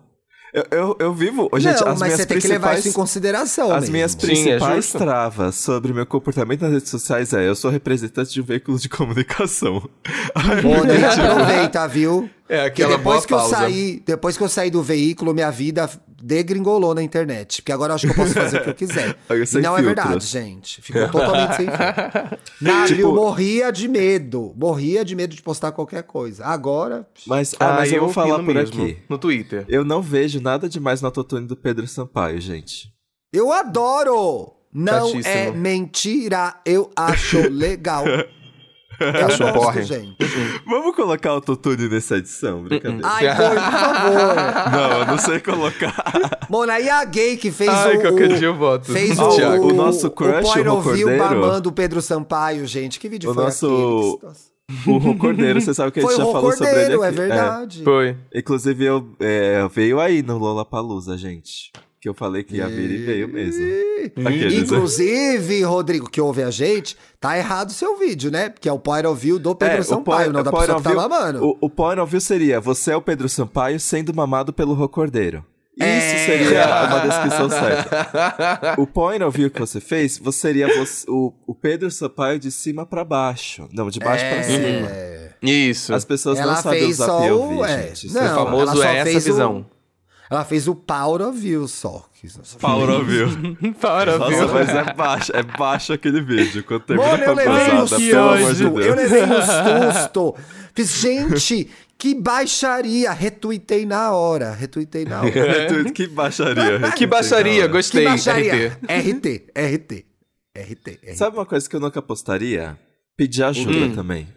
Eu, eu, eu vivo. Gente, não, as mas minhas você tem que levar principais. isso em consideração As mesmo. minhas Sim, é principais travas sobre meu comportamento nas redes sociais é eu sou representante de um veículo de comunicação. Bom, aproveita, viu? É, aquela depois boa que eu pausa. saí, depois que eu saí do veículo, minha vida degringolou na internet. Porque agora eu acho que eu posso fazer o que eu quiser. *laughs* Aí, E não é filtros. verdade, gente. Ficou totalmente sem filtro. *laughs* Navio Tipo- morria de medo. Morria de medo de postar qualquer coisa. Agora. Mas, ah, mas eu vou falar por mesmo, aqui. No Twitter. Eu não vejo nada demais no autotune do Pedro Sampaio, gente. Eu adoro! Não Chatíssimo. é mentira, eu acho legal. *laughs* Eu Acho gosto, gente. Vamos colocar autotune nessa edição, brincadeira. Ai, por favor. Não, eu não sei colocar. Mona, e a gay que fez Ai, o... qualquer o- dia eu voto. Fez o, Thiago, o nosso crush, o point o of view Cordeiro. babando o Pedro Sampaio, gente. Que vídeo O foi nosso- aquele? O Rô Cordeiro, você sabe que a gente já falou sobre ele Cordeiro, aqui. é verdade. Foi. Inclusive, eu, é, veio aí no Lollapalooza, gente. Que eu falei que ia vir e veio mesmo. Aqueles, né? Inclusive, Rodrigo, que ouve a gente, tá errado o seu vídeo, né? Porque é o point of view do Pedro É, Sampaio, point- não da o point pessoa que of tá view- mamando. O, o point of view seria, você é o Pedro Sampaio sendo mamado pelo Rô Cordeiro. Isso É. seria *laughs* uma descrição certa. O point of view que você fez, você seria você- o, o Pedro Sampaio de cima pra baixo. Não, de baixo pra cima. Isso. As pessoas É. Ela não sabem usar POV, o- é, gente. Não, é o famoso. ela é essa fez o- visão. Ela fez o power of view só. Power of view. *laughs* Para, Nossa, viu? mas é baixo, é baixo aquele vídeo. Quando termina Mano, eu com a levei um pesada, que pelo amor de susto. Deus. Eu levei um susto. Fiz, gente, que baixaria. Retuitei na hora. Retuitei na hora. *laughs* que baixaria. Que baixaria, Que gostei. baixaria. RT. RT, RT. RT, RT. Sabe uma coisa que eu nunca postaria? Pedir ajuda também.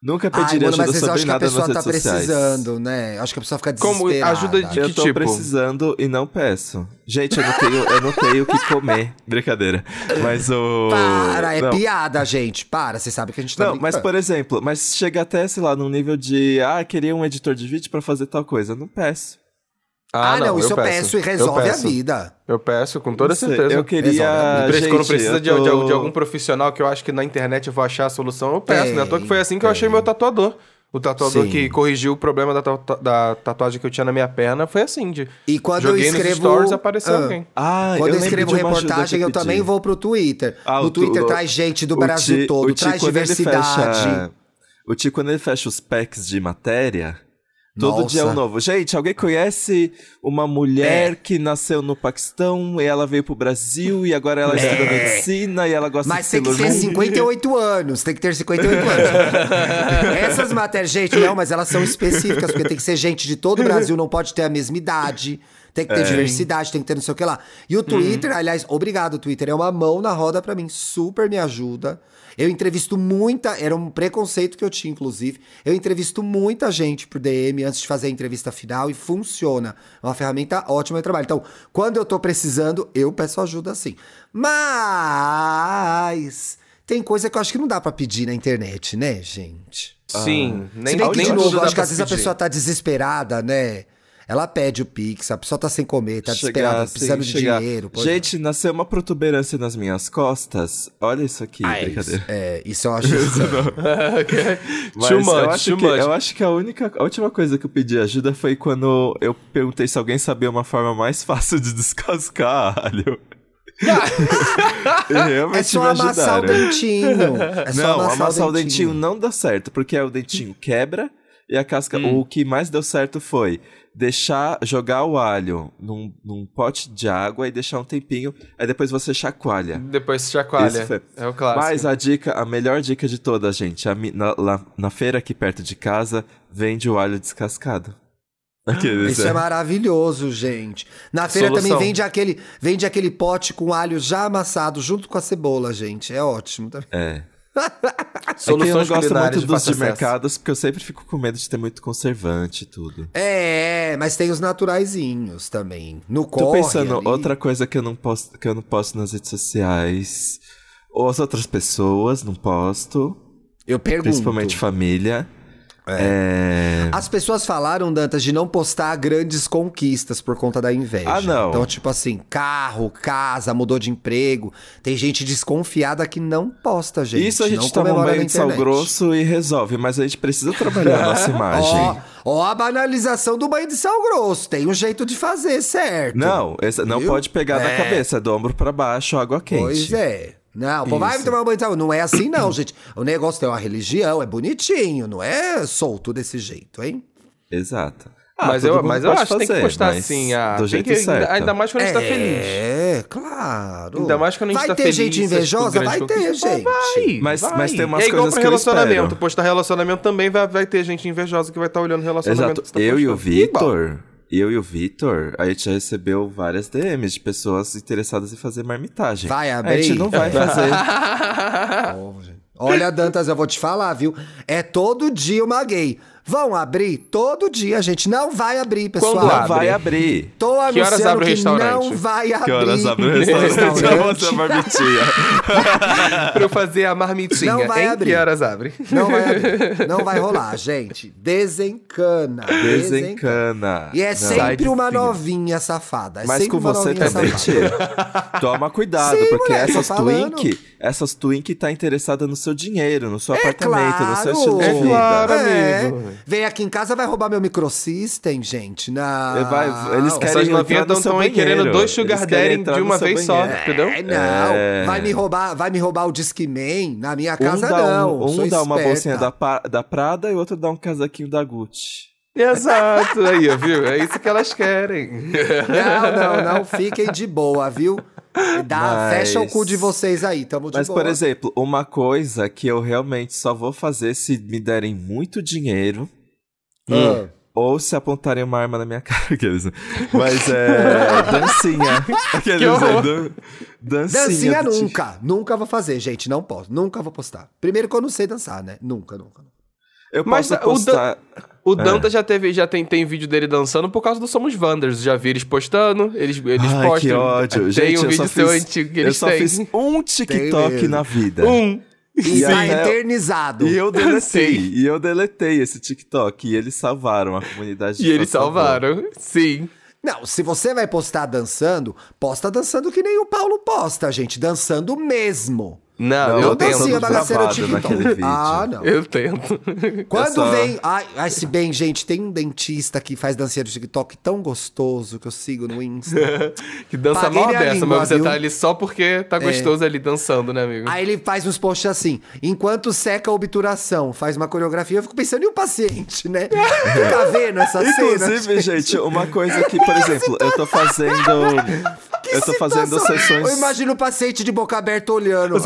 Nunca Hum. Ai, pediria mano, mas ajuda eu sobre acho que a nada nas pessoa redes tá sociais. precisando, né? Acho que a pessoa fica Como desesperada. ajuda de- Eu Que tô tipo? precisando e não peço. Gente, eu não tenho, eu não tenho o que comer. *laughs* Brincadeira. Mas o. Para, é não. piada, gente. Para, você sabe que a gente tá Não, mas brincando. por exemplo, mas chega até, sei lá, num nível de, ah, queria um editor de vídeo pra fazer tal coisa. Eu não peço. Ah, não, isso eu peço, e resolve eu a peço. vida. Eu peço, com toda Não certeza. Eu queria. Gente, Quando precisa eu de, de- tô- de algum profissional que eu acho que na internet eu vou achar a solução, eu peço, Tem, né? Que foi assim que eu achei meu tatuador. O tatuador Sim. que corrigiu o problema da, da tatuagem que eu tinha na minha perna foi assim, de... E quando Joguei eu escrevo. nos stories, apareceu Ah, alguém. Ah, Quando eu, lembro escrevo reportagem, eu também vou pro Twitter. Ah, no Twitter o- traz gente do Brasil Ti- todo, Ti, traz diversidade. fecha- o Ti, quando ele fecha os packs de matéria, todo Nossa. dia é um novo. Gente, alguém conhece uma mulher que nasceu no Paquistão e ela veio pro Brasil e agora ela estuda medicina e ela gosta É. Mas de tem que ter Sailor Moon? 58 anos, tem que ter 58 anos. *laughs* Essas matérias, gente, não, mas elas são específicas, porque tem que ser gente de todo o Brasil, não pode ter a mesma idade, tem que ter diversidade, tem que ter não sei o que lá. E o Twitter, aliás, obrigado, Twitter, é uma mão na roda pra mim, super me ajuda. Eu entrevisto muita, era um preconceito que eu tinha, inclusive. Eu entrevisto muita gente por DM antes de fazer a entrevista final e funciona. É uma ferramenta ótima de trabalho. Então, quando eu tô precisando, eu peço ajuda sim. Mas tem coisa que eu acho que não dá pra pedir na internet, né, gente? Sim, nem, Se bem que, de novo, acho que às vezes a pedir. pessoa tá desesperada, né? Ela pede o Pix, a pessoa tá sem comer, tá Chegar desesperada, assim, precisando de chegar. dinheiro. Gente, nasceu uma protuberância nas minhas costas. Olha isso aqui, Ah, é brincadeira. isso. É, isso eu acho *laughs* insano. *laughs* Mas too eu, much, acho too que, much. eu acho que a única, a última coisa que eu pedi ajuda foi quando eu perguntei se alguém sabia uma forma mais fácil de descascar alho. *laughs* É só me amassar o dentinho. É só não, amassar, o dentinho dentinho. não dá certo, porque aí o dentinho quebra e a casca. Hum. O que mais deu certo foi deixar, jogar o alho num, num pote de água e deixar um tempinho, aí depois você chacoalha. Depois se chacoalha. Isso foi- É o clássico. Mas a dica, a melhor dica de todas, gente, a na, lá- na feira aqui perto de casa, vende o alho descascado. *laughs* Aqueles, Isso é maravilhoso, gente. Na feira Solução. também vende aquele, vende aquele pote com alho já amassado junto com a cebola, gente. É ótimo. também. É. *laughs* É que eu não Soluções gosto muito dos de mercados, porque eu sempre fico com medo de ter muito conservante e tudo. É, mas tem os naturaizinhos também. No Tô pensando, ali. outra coisa que eu não posto, que eu não posto nas redes sociais. Ou as outras pessoas, não posto. Eu pergunto. Principalmente família. É. As pessoas falaram, Dantas, de não postar grandes conquistas por conta da inveja. Ah, não. Então, tipo assim, carro, casa, mudou de emprego. Tem gente desconfiada que não posta, gente. Isso a gente não toma um banho na de sal grosso e resolve, mas a gente precisa trabalhar a *laughs* nossa imagem. Ó, ó a banalização do banho de sal grosso. Tem um jeito de fazer, certo? Não, não Viu? pode pegar na É. cabeça, do ombro pra baixo, água quente. Pois é. Não, pô, vai Isso. tomar um banho de sal. Não é assim, não, gente. O negócio tem uma religião, é bonitinho, não é solto desse jeito, hein? Exato. Ah, mas eu, mas eu acho que tem que postar assim. Ah, do jeito que, ainda, certo. ainda mais quando a gente tá feliz. É, claro. Ainda mais quando a gente vai tá ter feliz. gente essas invejosa? grandes Vai ter, gente. Vai, Mas- vai. mas tem umas é igual coisas pra relacionamento. Postar relacionamento também vai, vai ter gente invejosa que vai estar olhando o relacionamento Exato. que você tá Eu e o postando. Vitor, eu e o Vitor, a gente já recebeu várias DMs de pessoas interessadas em fazer marmitagem. Vai A abrir? gente não vai *laughs* fazer. Olha, Dantas, eu vou te falar, viu? É todo dia uma gay. Vão abrir? Todo dia, gente não vai abrir, pessoal. Quando não abre? vai abrir. Tô Que horas anunciando abre o que restaurante? não vai abrir. Que horas abre o restaurante? Pra fazer a marmitinha. *laughs* pra eu fazer a marmitinha. Não vai em abrir. que horas abre? Não vai abrir. Não vai rolar, gente. Desencana. Desencana. E é Não. Sempre uma novinha safada. É Mas com você também. Tia. *laughs* Toma cuidado, Sim, porque moleque, tô essas twink, essas twink tá interessada no seu dinheiro, no seu É apartamento, no seu estilo de claro. vida. claro. É. Vem aqui em casa, vai roubar meu microsystem, gente. Não. Vai- eles querem Essas entrar novinhas no seu estão aí querendo dois sugar daddy de uma vez só, banheiro. entendeu? É, não. É. Vai me roubar, vai me roubar o Discman na minha Um casa, dá, não. um, um dá uma bolsinha da, da Prada e o outro dá um casaquinho da Gucci. Exato, aí, viu? É isso que elas querem. Não, não, não. Fiquem de boa, viu? *laughs* Dá, Mas- Fecha o cu de vocês aí, tamo de Mas, boa. por exemplo, uma coisa que eu realmente só vou fazer se me derem muito dinheiro Ah. ou se apontarem uma arma na minha *laughs* cara. Aqueles? Mas é. *laughs* dancinha. Aqueles, Que horror. né? Dan- dancinha. Dancinha do tipo- nunca. Nunca vou fazer, gente. Não posso. Nunca vou postar. Primeiro que eu não sei dançar, né? Nunca, nunca. Eu Mas posso o Dan- O É. Danta já teve, já tem, tem vídeo dele dançando por causa do Somos Wanders. Já vi eles postando, eles, eles Ai, postam. que ódio. Tem Gente, um eu só vídeo seu fiz- antigo que Eu eles só têm. fiz um TikTok na vida. Um. E tá eternizado. E eu deletei. Sim. e eu deletei esse TikTok. E eles salvaram a comunidade. de E eles salvaram. Sim. Não, se você vai postar dançando, posta dançando que nem o Paulo posta, gente. Dançando mesmo. Não, Não, eu eu tento. naquele vídeo. Ah, não. Eu tento. Quando Essa- vem. Ai, ai, se bem, gente, tem um dentista que faz dancinha do TikTok tão gostoso que eu sigo no Insta. *laughs* que dança Paguei mal dessa, língua, mas você viu? tá ali só porque tá gostoso ali dançando, né, amigo? Aí ele faz uns posts assim: enquanto seca a obturação, faz uma coreografia, eu fico pensando, e o paciente, né? Fica vendo essa *laughs* cena. Inclusive, gente, uma coisa que, por *laughs* exemplo, eu tô fazendo. Eu tô fazendo Situação. sessões. Eu imagino o paciente de boca aberta olhando.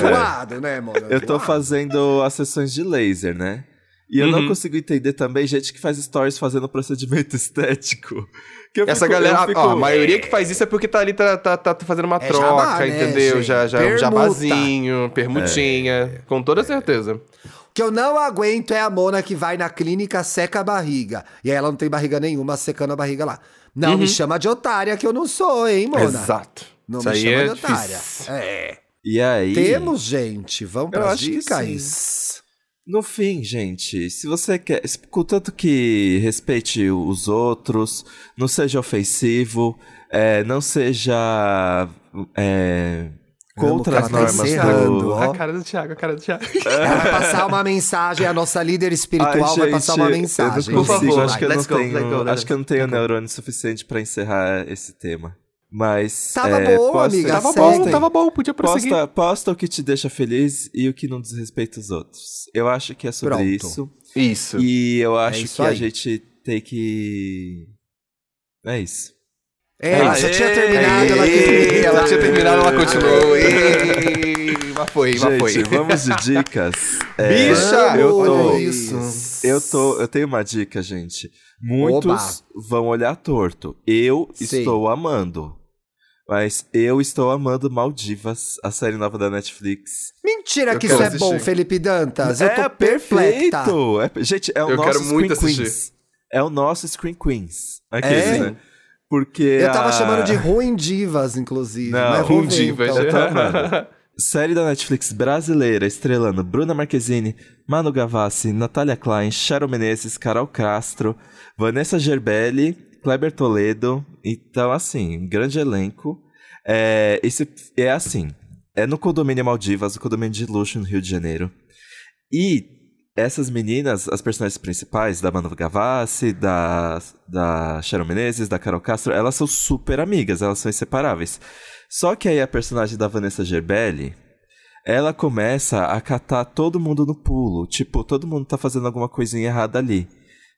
Zoado, *laughs* né, mano? Eu tô fazendo as sessões de laser, né? E eu não consigo entender também gente que faz stories fazendo procedimento *laughs* estético. Que eu Essa fico- galera, eu fico- ó, a maioria que faz isso é porque tá ali, tá, tá, tá fazendo uma É troca, jabá, né, entendeu? gente? Já, já, um Permuta. jabazinho, permutinha, com toda certeza. O que eu não aguento é a Mona que vai na clínica, seca a barriga. E aí ela não tem barriga nenhuma, secando a barriga lá. Não me chama de otária, que eu não sou, hein, Mona? Exato. Não Isso me chama é de otária. difícil. É. E aí. Temos, gente. Vamos para que dicas. No fim, gente, se você quer. Contanto que respeite os outros, não seja ofensivo, é, não seja. é, contra as normas encerrando, do. A cara do Thiago, a cara do Thiago. Ela vai passar uma mensagem, a nossa líder espiritual Ai, vai passar uma gente, mensagem. Eu não Por favor, acho que eu não let's go, tenho, let's go, acho que eu não tenho neurônio suficiente pra encerrar esse tema. Mas. Tava é, boa, posta- amiga, Tava bom, tava bom, podia prosseguir. Posta, posta o que te deixa feliz e o que não desrespeita os outros. Eu acho que é sobre Pronto. isso. Isso. E eu acho isso que a aí. gente tem que. É isso. É, já tinha terminado, ela quis ela tinha terminado, ela continuou. Ei, *laughs* Mas foi, mas foi. Gente, vamos de dicas. *laughs* É, Bicha! eu tô. Olha isso. Eu tô. Eu tenho uma dica, gente. Muitos vão olhar torto. Eu Sim. estou amando. Mas eu estou amando Maldivas, a série nova da Netflix. Mentira Eu que isso é assistir. bom, Felipe Dantas. Eu tô é perplexa. perfeito! É- gente, é o Eu nosso quero muito Screen assistir. Queens. É o nosso Screen Queens. Aqueles, É? né? Porque. Eu tava a- chamando de ruim divas, inclusive. Não, mas ruim divas, então. Eu tô amando. *laughs* Série da Netflix brasileira estrelando Bruna Marquezine, Manu Gavassi, Natália Klein, Sharon Menezes, Carol Castro, Vanessa Gerbelli, Kleber Toledo. Então, assim, um grande elenco. É, esse é assim, é no condomínio Maldivas, o condomínio de luxo no Rio de Janeiro. E essas meninas, as personagens principais, da Manu Gavassi, da, da Sharon Menezes, da Carol Castro, elas são super amigas, elas são inseparáveis. Só que aí a personagem da Vanessa Gerbelli, ela começa a catar todo mundo no pulo. Tipo, todo mundo tá fazendo alguma coisinha errada ali.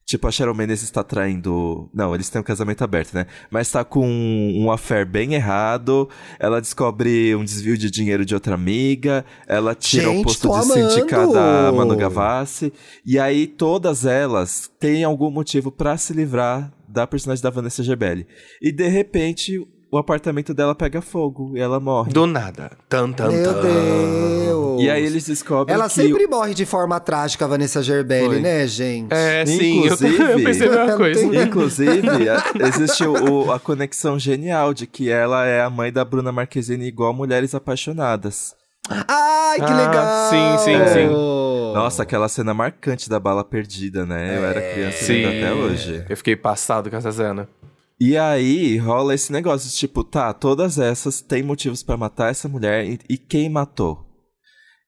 Tipo, a Sharon Mendes tá traindo. Não, eles têm um casamento aberto, né? Mas tá com um, um affair bem errado. Ela descobre um desvio de dinheiro de outra amiga. Ela tira o Gente, posto tô de síndica amando! da Manu Gavassi. E aí, todas elas têm algum motivo pra se livrar da personagem da Vanessa Gerbelli. E de repente, o apartamento dela pega fogo e ela morre. Do nada. Tan, tan, Meu tan. Deus. E aí eles descobrem Ela que sempre morre de forma trágica, a Vanessa Gerbelli, Foi. né, gente? É, sim, eu, Inclusive- eu pensei a mesma coisa. *laughs* Inclusive, a- existe o- a conexão genial de que ela é a mãe da Bruna Marquezine igual Mulheres Apaixonadas. Ai, que Ah, legal! sim, sim, sim. Nossa, aquela cena marcante da bala perdida, né? Eu era criança e Sim. lembro até hoje. Eu fiquei passado com essa cena. E aí rola esse negócio, tipo, tá, todas essas têm motivos pra matar essa mulher e, e quem matou?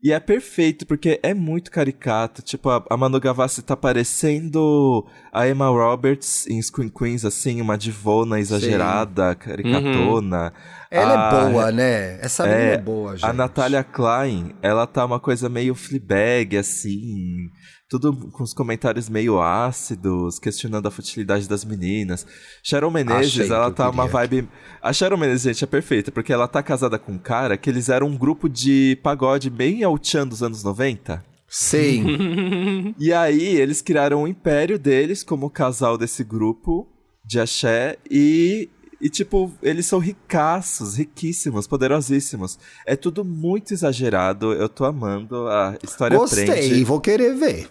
E é perfeito, porque é muito caricato. Tipo, a, a Manu Gavassi tá parecendo a Emma Roberts em Screen Queens, assim, uma divona exagerada, caricatona. Ela A- é boa, né? Essa menina é, é, boa, gente. A Natália Klein, ela tá uma coisa meio Fleabag, assim. Tudo com os comentários meio ácidos, questionando a futilidade das meninas. Sharon Menezes, ela tá uma vibe. A Sharon Menezes, gente, é perfeita, porque ela tá casada com um cara que eles eram um grupo de pagode bem ao dos anos 90. Sim. *laughs* E aí, eles criaram o império deles como casal desse grupo de axé e. E, tipo, eles são ricaços, riquíssimos, poderosíssimos. É tudo muito exagerado. Eu tô amando. A história Gostei, prende. vou querer ver.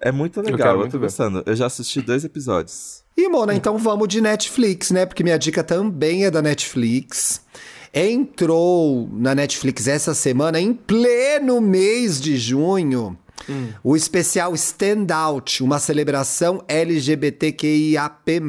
É muito legal, eu, muito gostando. Eu já assisti dois episódios. E, Mona, então vamos de Netflix, né? Porque minha dica também é da Netflix. Entrou na Netflix essa semana, em pleno mês de junho, o especial Stand Out, uma celebração LGBTQIAP+.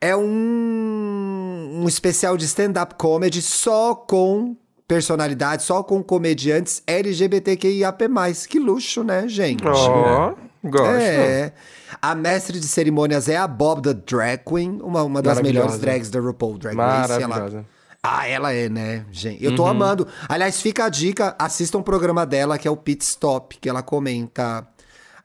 É um, um especial de stand-up comedy só com personalidades, só com comediantes LGBTQIAP+. Que luxo, né, gente? Ó, gosto. É. A mestre de cerimônias é a Bob the Drag Queen, uma, uma das melhores drags da RuPaul Drag Race. Ela... Ah, ela é, né, gente? Eu tô amando. Aliás, fica a dica, assista um programa dela que é o Pit Stop, que ela comenta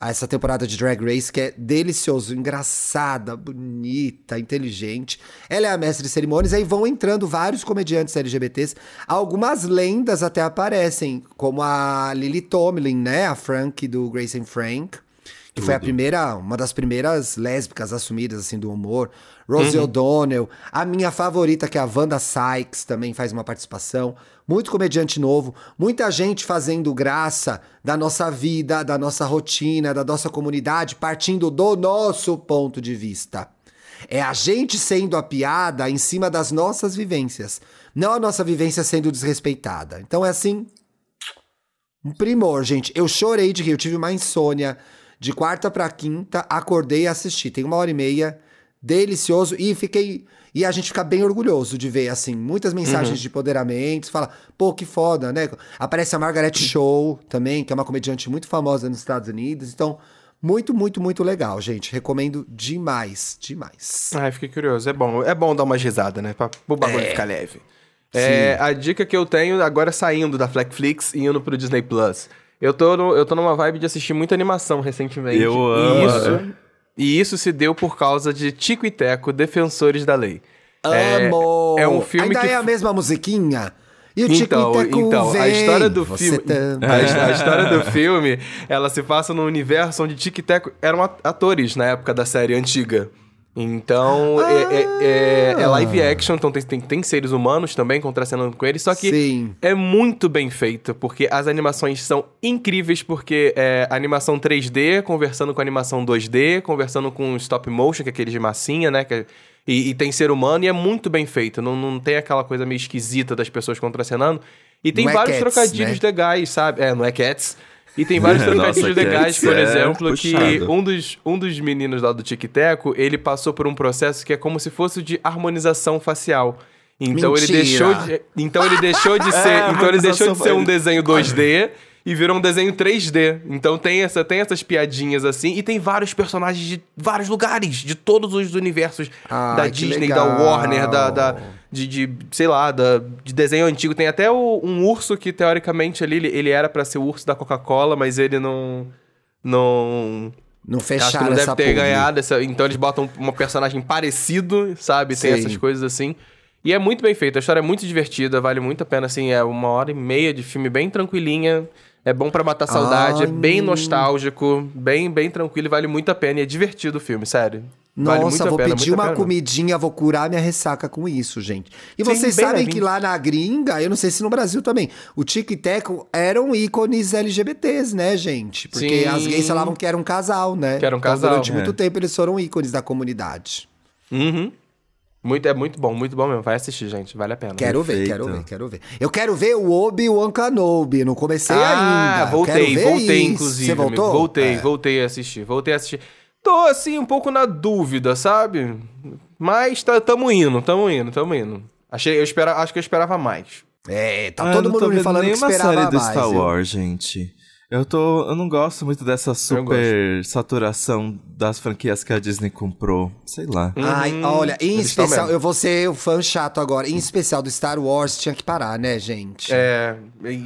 essa temporada de Drag Race, que é delicioso, engraçada, bonita, inteligente. Ela é a mestre de cerimônias, aí vão entrando vários comediantes LGBTs. Algumas lendas até aparecem, como a Lily Tomlin, né? A Frank do Grace and Frank. Que foi a primeira, uma das primeiras lésbicas assumidas, assim, do humor. Rosie O'Donnell. A minha favorita, que é a Wanda Sykes, também faz uma participação. Muito comediante novo. Muita gente fazendo graça da nossa vida, da nossa rotina, da nossa comunidade, partindo do nosso ponto de vista. É a gente sendo a piada em cima das nossas vivências. Não a nossa vivência sendo desrespeitada. Então é assim, um primor, gente. Eu chorei de rir, eu tive uma insônia de quarta pra quinta, acordei e assisti. Tem uma hora e meia, delicioso, e fiquei. E a gente fica bem orgulhoso de ver, assim, muitas mensagens de empoderamento. Fala, pô, que foda, né? Aparece a Margaret Show também, que é uma comediante muito famosa nos Estados Unidos. Então, muito, muito, muito legal, gente. Recomendo demais, demais. Ai, fiquei curioso. É bom, é bom dar uma risada, né? Pra o bagulho É. ficar leve. É, a dica que eu tenho agora saindo da Flexflix e indo pro Disney Plus. Eu tô, no- eu tô numa vibe de assistir muita animação recentemente. Eu E amo. isso, e isso se deu por causa de Tico e Teco, Defensores da Lei. É- Amo! É, um filme Ainda que é a mesma musiquinha? E o Tico então, e Teco então a vem, história do você filme, também. *laughs* a, a história do filme, ela se passa num universo onde Tic e Teco eram at- atores na época da série antiga. Então, é, é- é- é live action, então tem, tem, tem seres humanos também contracenando com eles, só que Sim. é muito bem feito, porque as animações são incríveis, porque é animação 3D conversando com animação 2D, conversando com stop motion, que é aquele de massinha, né? que é- e, e tem ser humano, e é muito bem feito. Não, não tem aquela coisa meio esquisita das pessoas contracenando. E tem Não é vários Cats, trocadilhos né? legais, sabe? É, não é Cats. E tem vários *laughs* trocadilhos legais, Cats por é exemplo, que um dos, um dos meninos lá do Tic Teco, ele passou por um processo que é como se fosse de harmonização facial. Então ele Mentira. deixou de, então ele deixou de *laughs* ser, É, então ele deixou de ser um desenho 2D e virou um desenho 3D. Então tem essa tem essas piadinhas assim e tem vários personagens de vários lugares, de todos os universos Ai, da Disney, legal. da Warner, da, da de, de, sei lá, da, de desenho antigo. Tem até o- um urso que, teoricamente, ali, ele, ele era pra ser o urso da Coca-Cola, mas ele não. Não. Não fecharam não deve essa ter ganhado, essa- então eles botam uma personagem parecido, sabe? Tem Sim. essas coisas assim. E é muito bem feito, a história é muito divertida, vale muito a pena, assim, é uma hora e meia de filme bem tranquilinha, é bom pra matar saudade, é bem nostálgico, bem, bem tranquilo e vale muito a pena. E é divertido o filme, sério. vale Nossa, vou pena, pedir uma pena. comidinha, vou curar minha ressaca com isso, gente. E Sim, vocês bem sabem que lá na gringa, eu não sei se no Brasil também, o Tic Teco eram ícones LGBTs, né, gente? Porque Sim. as gays falavam que era um casal, né? Que era um Então, casal, durante é. muito tempo eles foram ícones da comunidade. Uhum. Muito, é muito bom, muito bom mesmo. Vai assistir, gente, vale a pena. Quero ver, Perfeito. quero ver, quero ver. Eu quero ver o Obi-Wan Kenobi, não comecei ah, ainda. voltei, Quero ver voltei, isso. inclusive. Você amigo. voltou? Voltei, É. voltei a assistir. Voltei a assistir. Tô, assim, um pouco na dúvida, sabe? Mas tá, tamo indo, tamo indo, tamo indo. Achei, eu espera, acho que eu esperava mais. É, tá Ah, eu todo não tô mundo me vendo falando que nenhuma esperava série do mais. Star? Wars, gente. Eu tô. Eu não gosto muito dessa super saturação das franquias que a Disney comprou. Sei lá. Ai, Uhum. olha, em Eles especial, eu vou ser o fã chato agora. Em especial do Star Wars, tinha que parar, né, gente? É,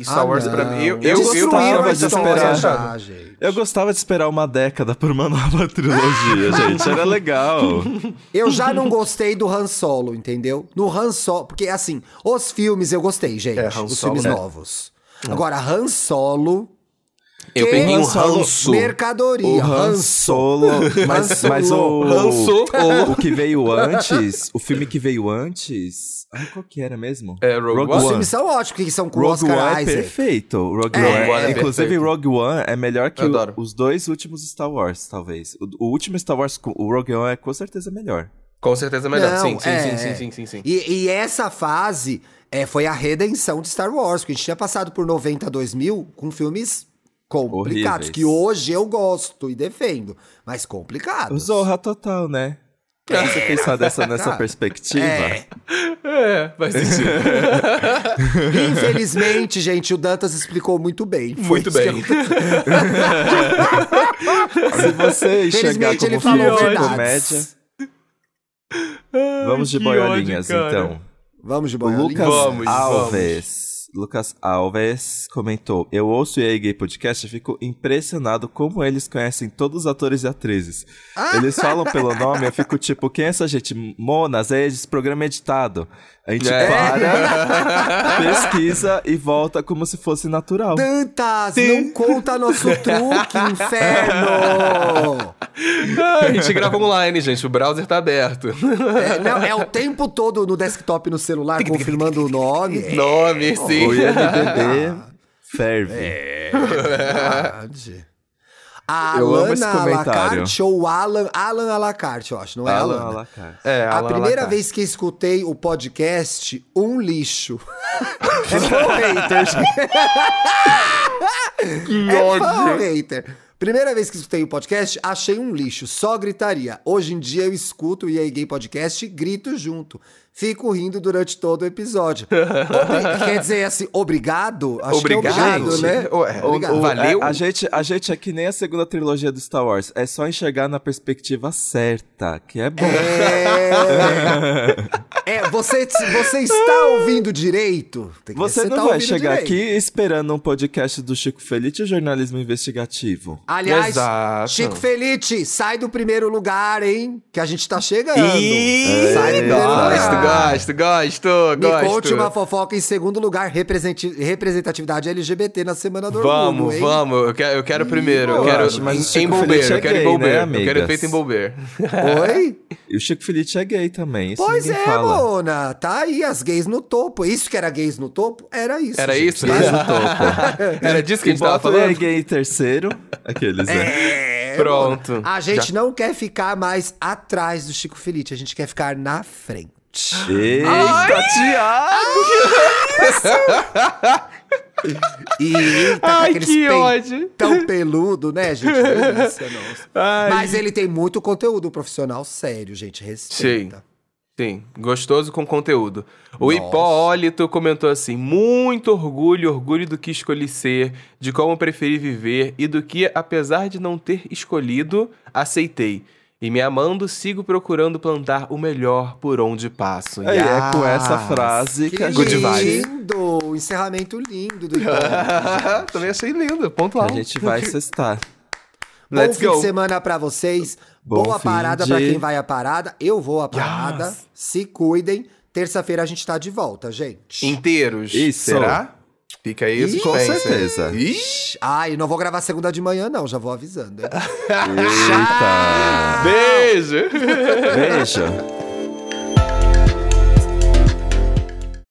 Star Ah, Wars pra não. mim. Eu, eu, gostava de esperar. gente. Eu gostava de esperar uma década por uma *laughs* nova trilogia, gente. Era legal. *laughs* Eu já não gostei do Han Solo, entendeu? No Han Solo, porque assim, os filmes eu gostei, gente. É, Han os Solo, filmes é. novos. Agora, Han Solo, eu que peguei um Han Solo- ranço. mercadoria. O Han Solo. Mas, *laughs* mas o. Solo. *laughs* O que veio antes. O filme que veio antes. Ai, qual que era mesmo? É, Rogue Os One. filmes são ótimos, porque são com o Rogue One Oscar é Isaac. perfeito. O Rogue É. One, Rogue One é inclusive, perfeito. Rogue One é melhor que o- os dois últimos Star Wars, talvez. O, o último Star Wars, o Rogue One é com certeza melhor. Com certeza é melhor. Não, sim, sim, é, sim, é. sim, sim, sim, sim. E, e essa fase é, foi a redenção de Star Wars, porque a gente tinha passado por 90, 2000 com filmes complicados, Horríveis. que hoje eu gosto e defendo, mas complicados. Zorra total, né? Pra você pensar dessa, *laughs* nessa Cara, perspectiva. É. É, faz sentido. *laughs* Infelizmente, gente, o Dantas explicou muito bem. Muito bem. eu- Se você *laughs* enxergar como falou comédia, vamos de boiolinhas, ódio, então. Vamos de O boiolinha? Lucas Vamos, Alves. Lucas Alves comentou: Eu ouço o EA Gay Podcast e fico impressionado como eles conhecem todos os atores e atrizes. Eles falam pelo nome, eu fico tipo: quem é essa gente? Monas, é esse programa editado. A gente É. para, *laughs* pesquisa e volta como se fosse natural. Dantas, não conta nosso truque, *laughs* inferno! a gente grava online, gente. O browser tá aberto. É, não, é o tempo todo no desktop no celular confirmando o nome. É Nome, sim. O IMDB ferve. verdade. A Eu amo esse Alana comentário. Alacarte ou Alan, Alan Alacarte, eu acho, não é Alan Alana? Alacarte. É, A Alan primeira Alacarte. vez que escutei o podcast, um lixo. *laughs* é fã hater, gente. *laughs* Que É fã hater. Primeira vez que escutei o podcast, achei um lixo, só gritaria. Hoje em dia eu escuto o EA Gay Podcast e grito junto. Fico rindo durante todo o episódio. Obri- *laughs* Quer dizer assim, obrigado? Acho Obrigado, que é obrigado, gente. né? Obrigado. ô, Valeu. A, a gente, a gente é que nem a segunda trilogia do Star Wars. É só enxergar na perspectiva certa, que é bom. É, é você, você está ouvindo direito? Tem que ver se Você não tá vai chegar direito. aqui esperando um podcast do Chico Felice ou jornalismo investigativo. Aliás, Exato. Chico Felice, sai do primeiro lugar, hein? Que a gente tá chegando. Ih, Sai do primeiro lugar. Gosto, gosto, Me gosto. conte uma fofoca em segundo lugar, representatividade LGBT na Semana do Vamos, Orgulho, hein? vamos. Eu quero, eu quero primeiro. Eu eu quero acho, mas em, envolver. Felice é eu quero gay, envolver. né, eu quero efeito envolver. *laughs* Oi? E o Chico Felice é gay também, isso Pois é, fala. Mona. Tá aí, as gays no topo. Isso que era gays no topo? Era isso. Era gente. isso? Gays no *laughs* topo. Era disso que a gente tava falando? gay em terceiro. Aqueles, né? É, Pronto. Mona. A gente não quer ficar mais atrás do Chico Felice, a gente quer ficar na frente. Eita, Thiago! E tá com Ai, aqueles que ódio. tão peludo, né, gente? Delícia. Mas ele tem muito conteúdo profissional sério, gente. Respeita. Sim, gostoso com conteúdo. O Nossa. Hipólito comentou assim: muito orgulho, orgulho do que escolhi ser, de como preferi viver e do que, apesar de não ter escolhido, aceitei. E me amando, sigo procurando plantar o melhor por onde passo. Aí, é com essa Yes. frase que, Que a Good gente, vibes. lindo! Encerramento lindo do. *laughs* Também achei lindo, ponto a alto. gente vai *laughs* cestar. Let's Bom fim go. de semana pra vocês. Bom Boa parada de- pra quem vai à parada. Eu vou à parada. Yes. Se cuidem. Terça-feira a gente tá de volta, gente. Inteiros. Isso. Será? Fica aí Ih, com certeza. Ih, Ai, não vou gravar segunda de manhã, não. Já vou avisando. *laughs* Eita! beijo! Beijo!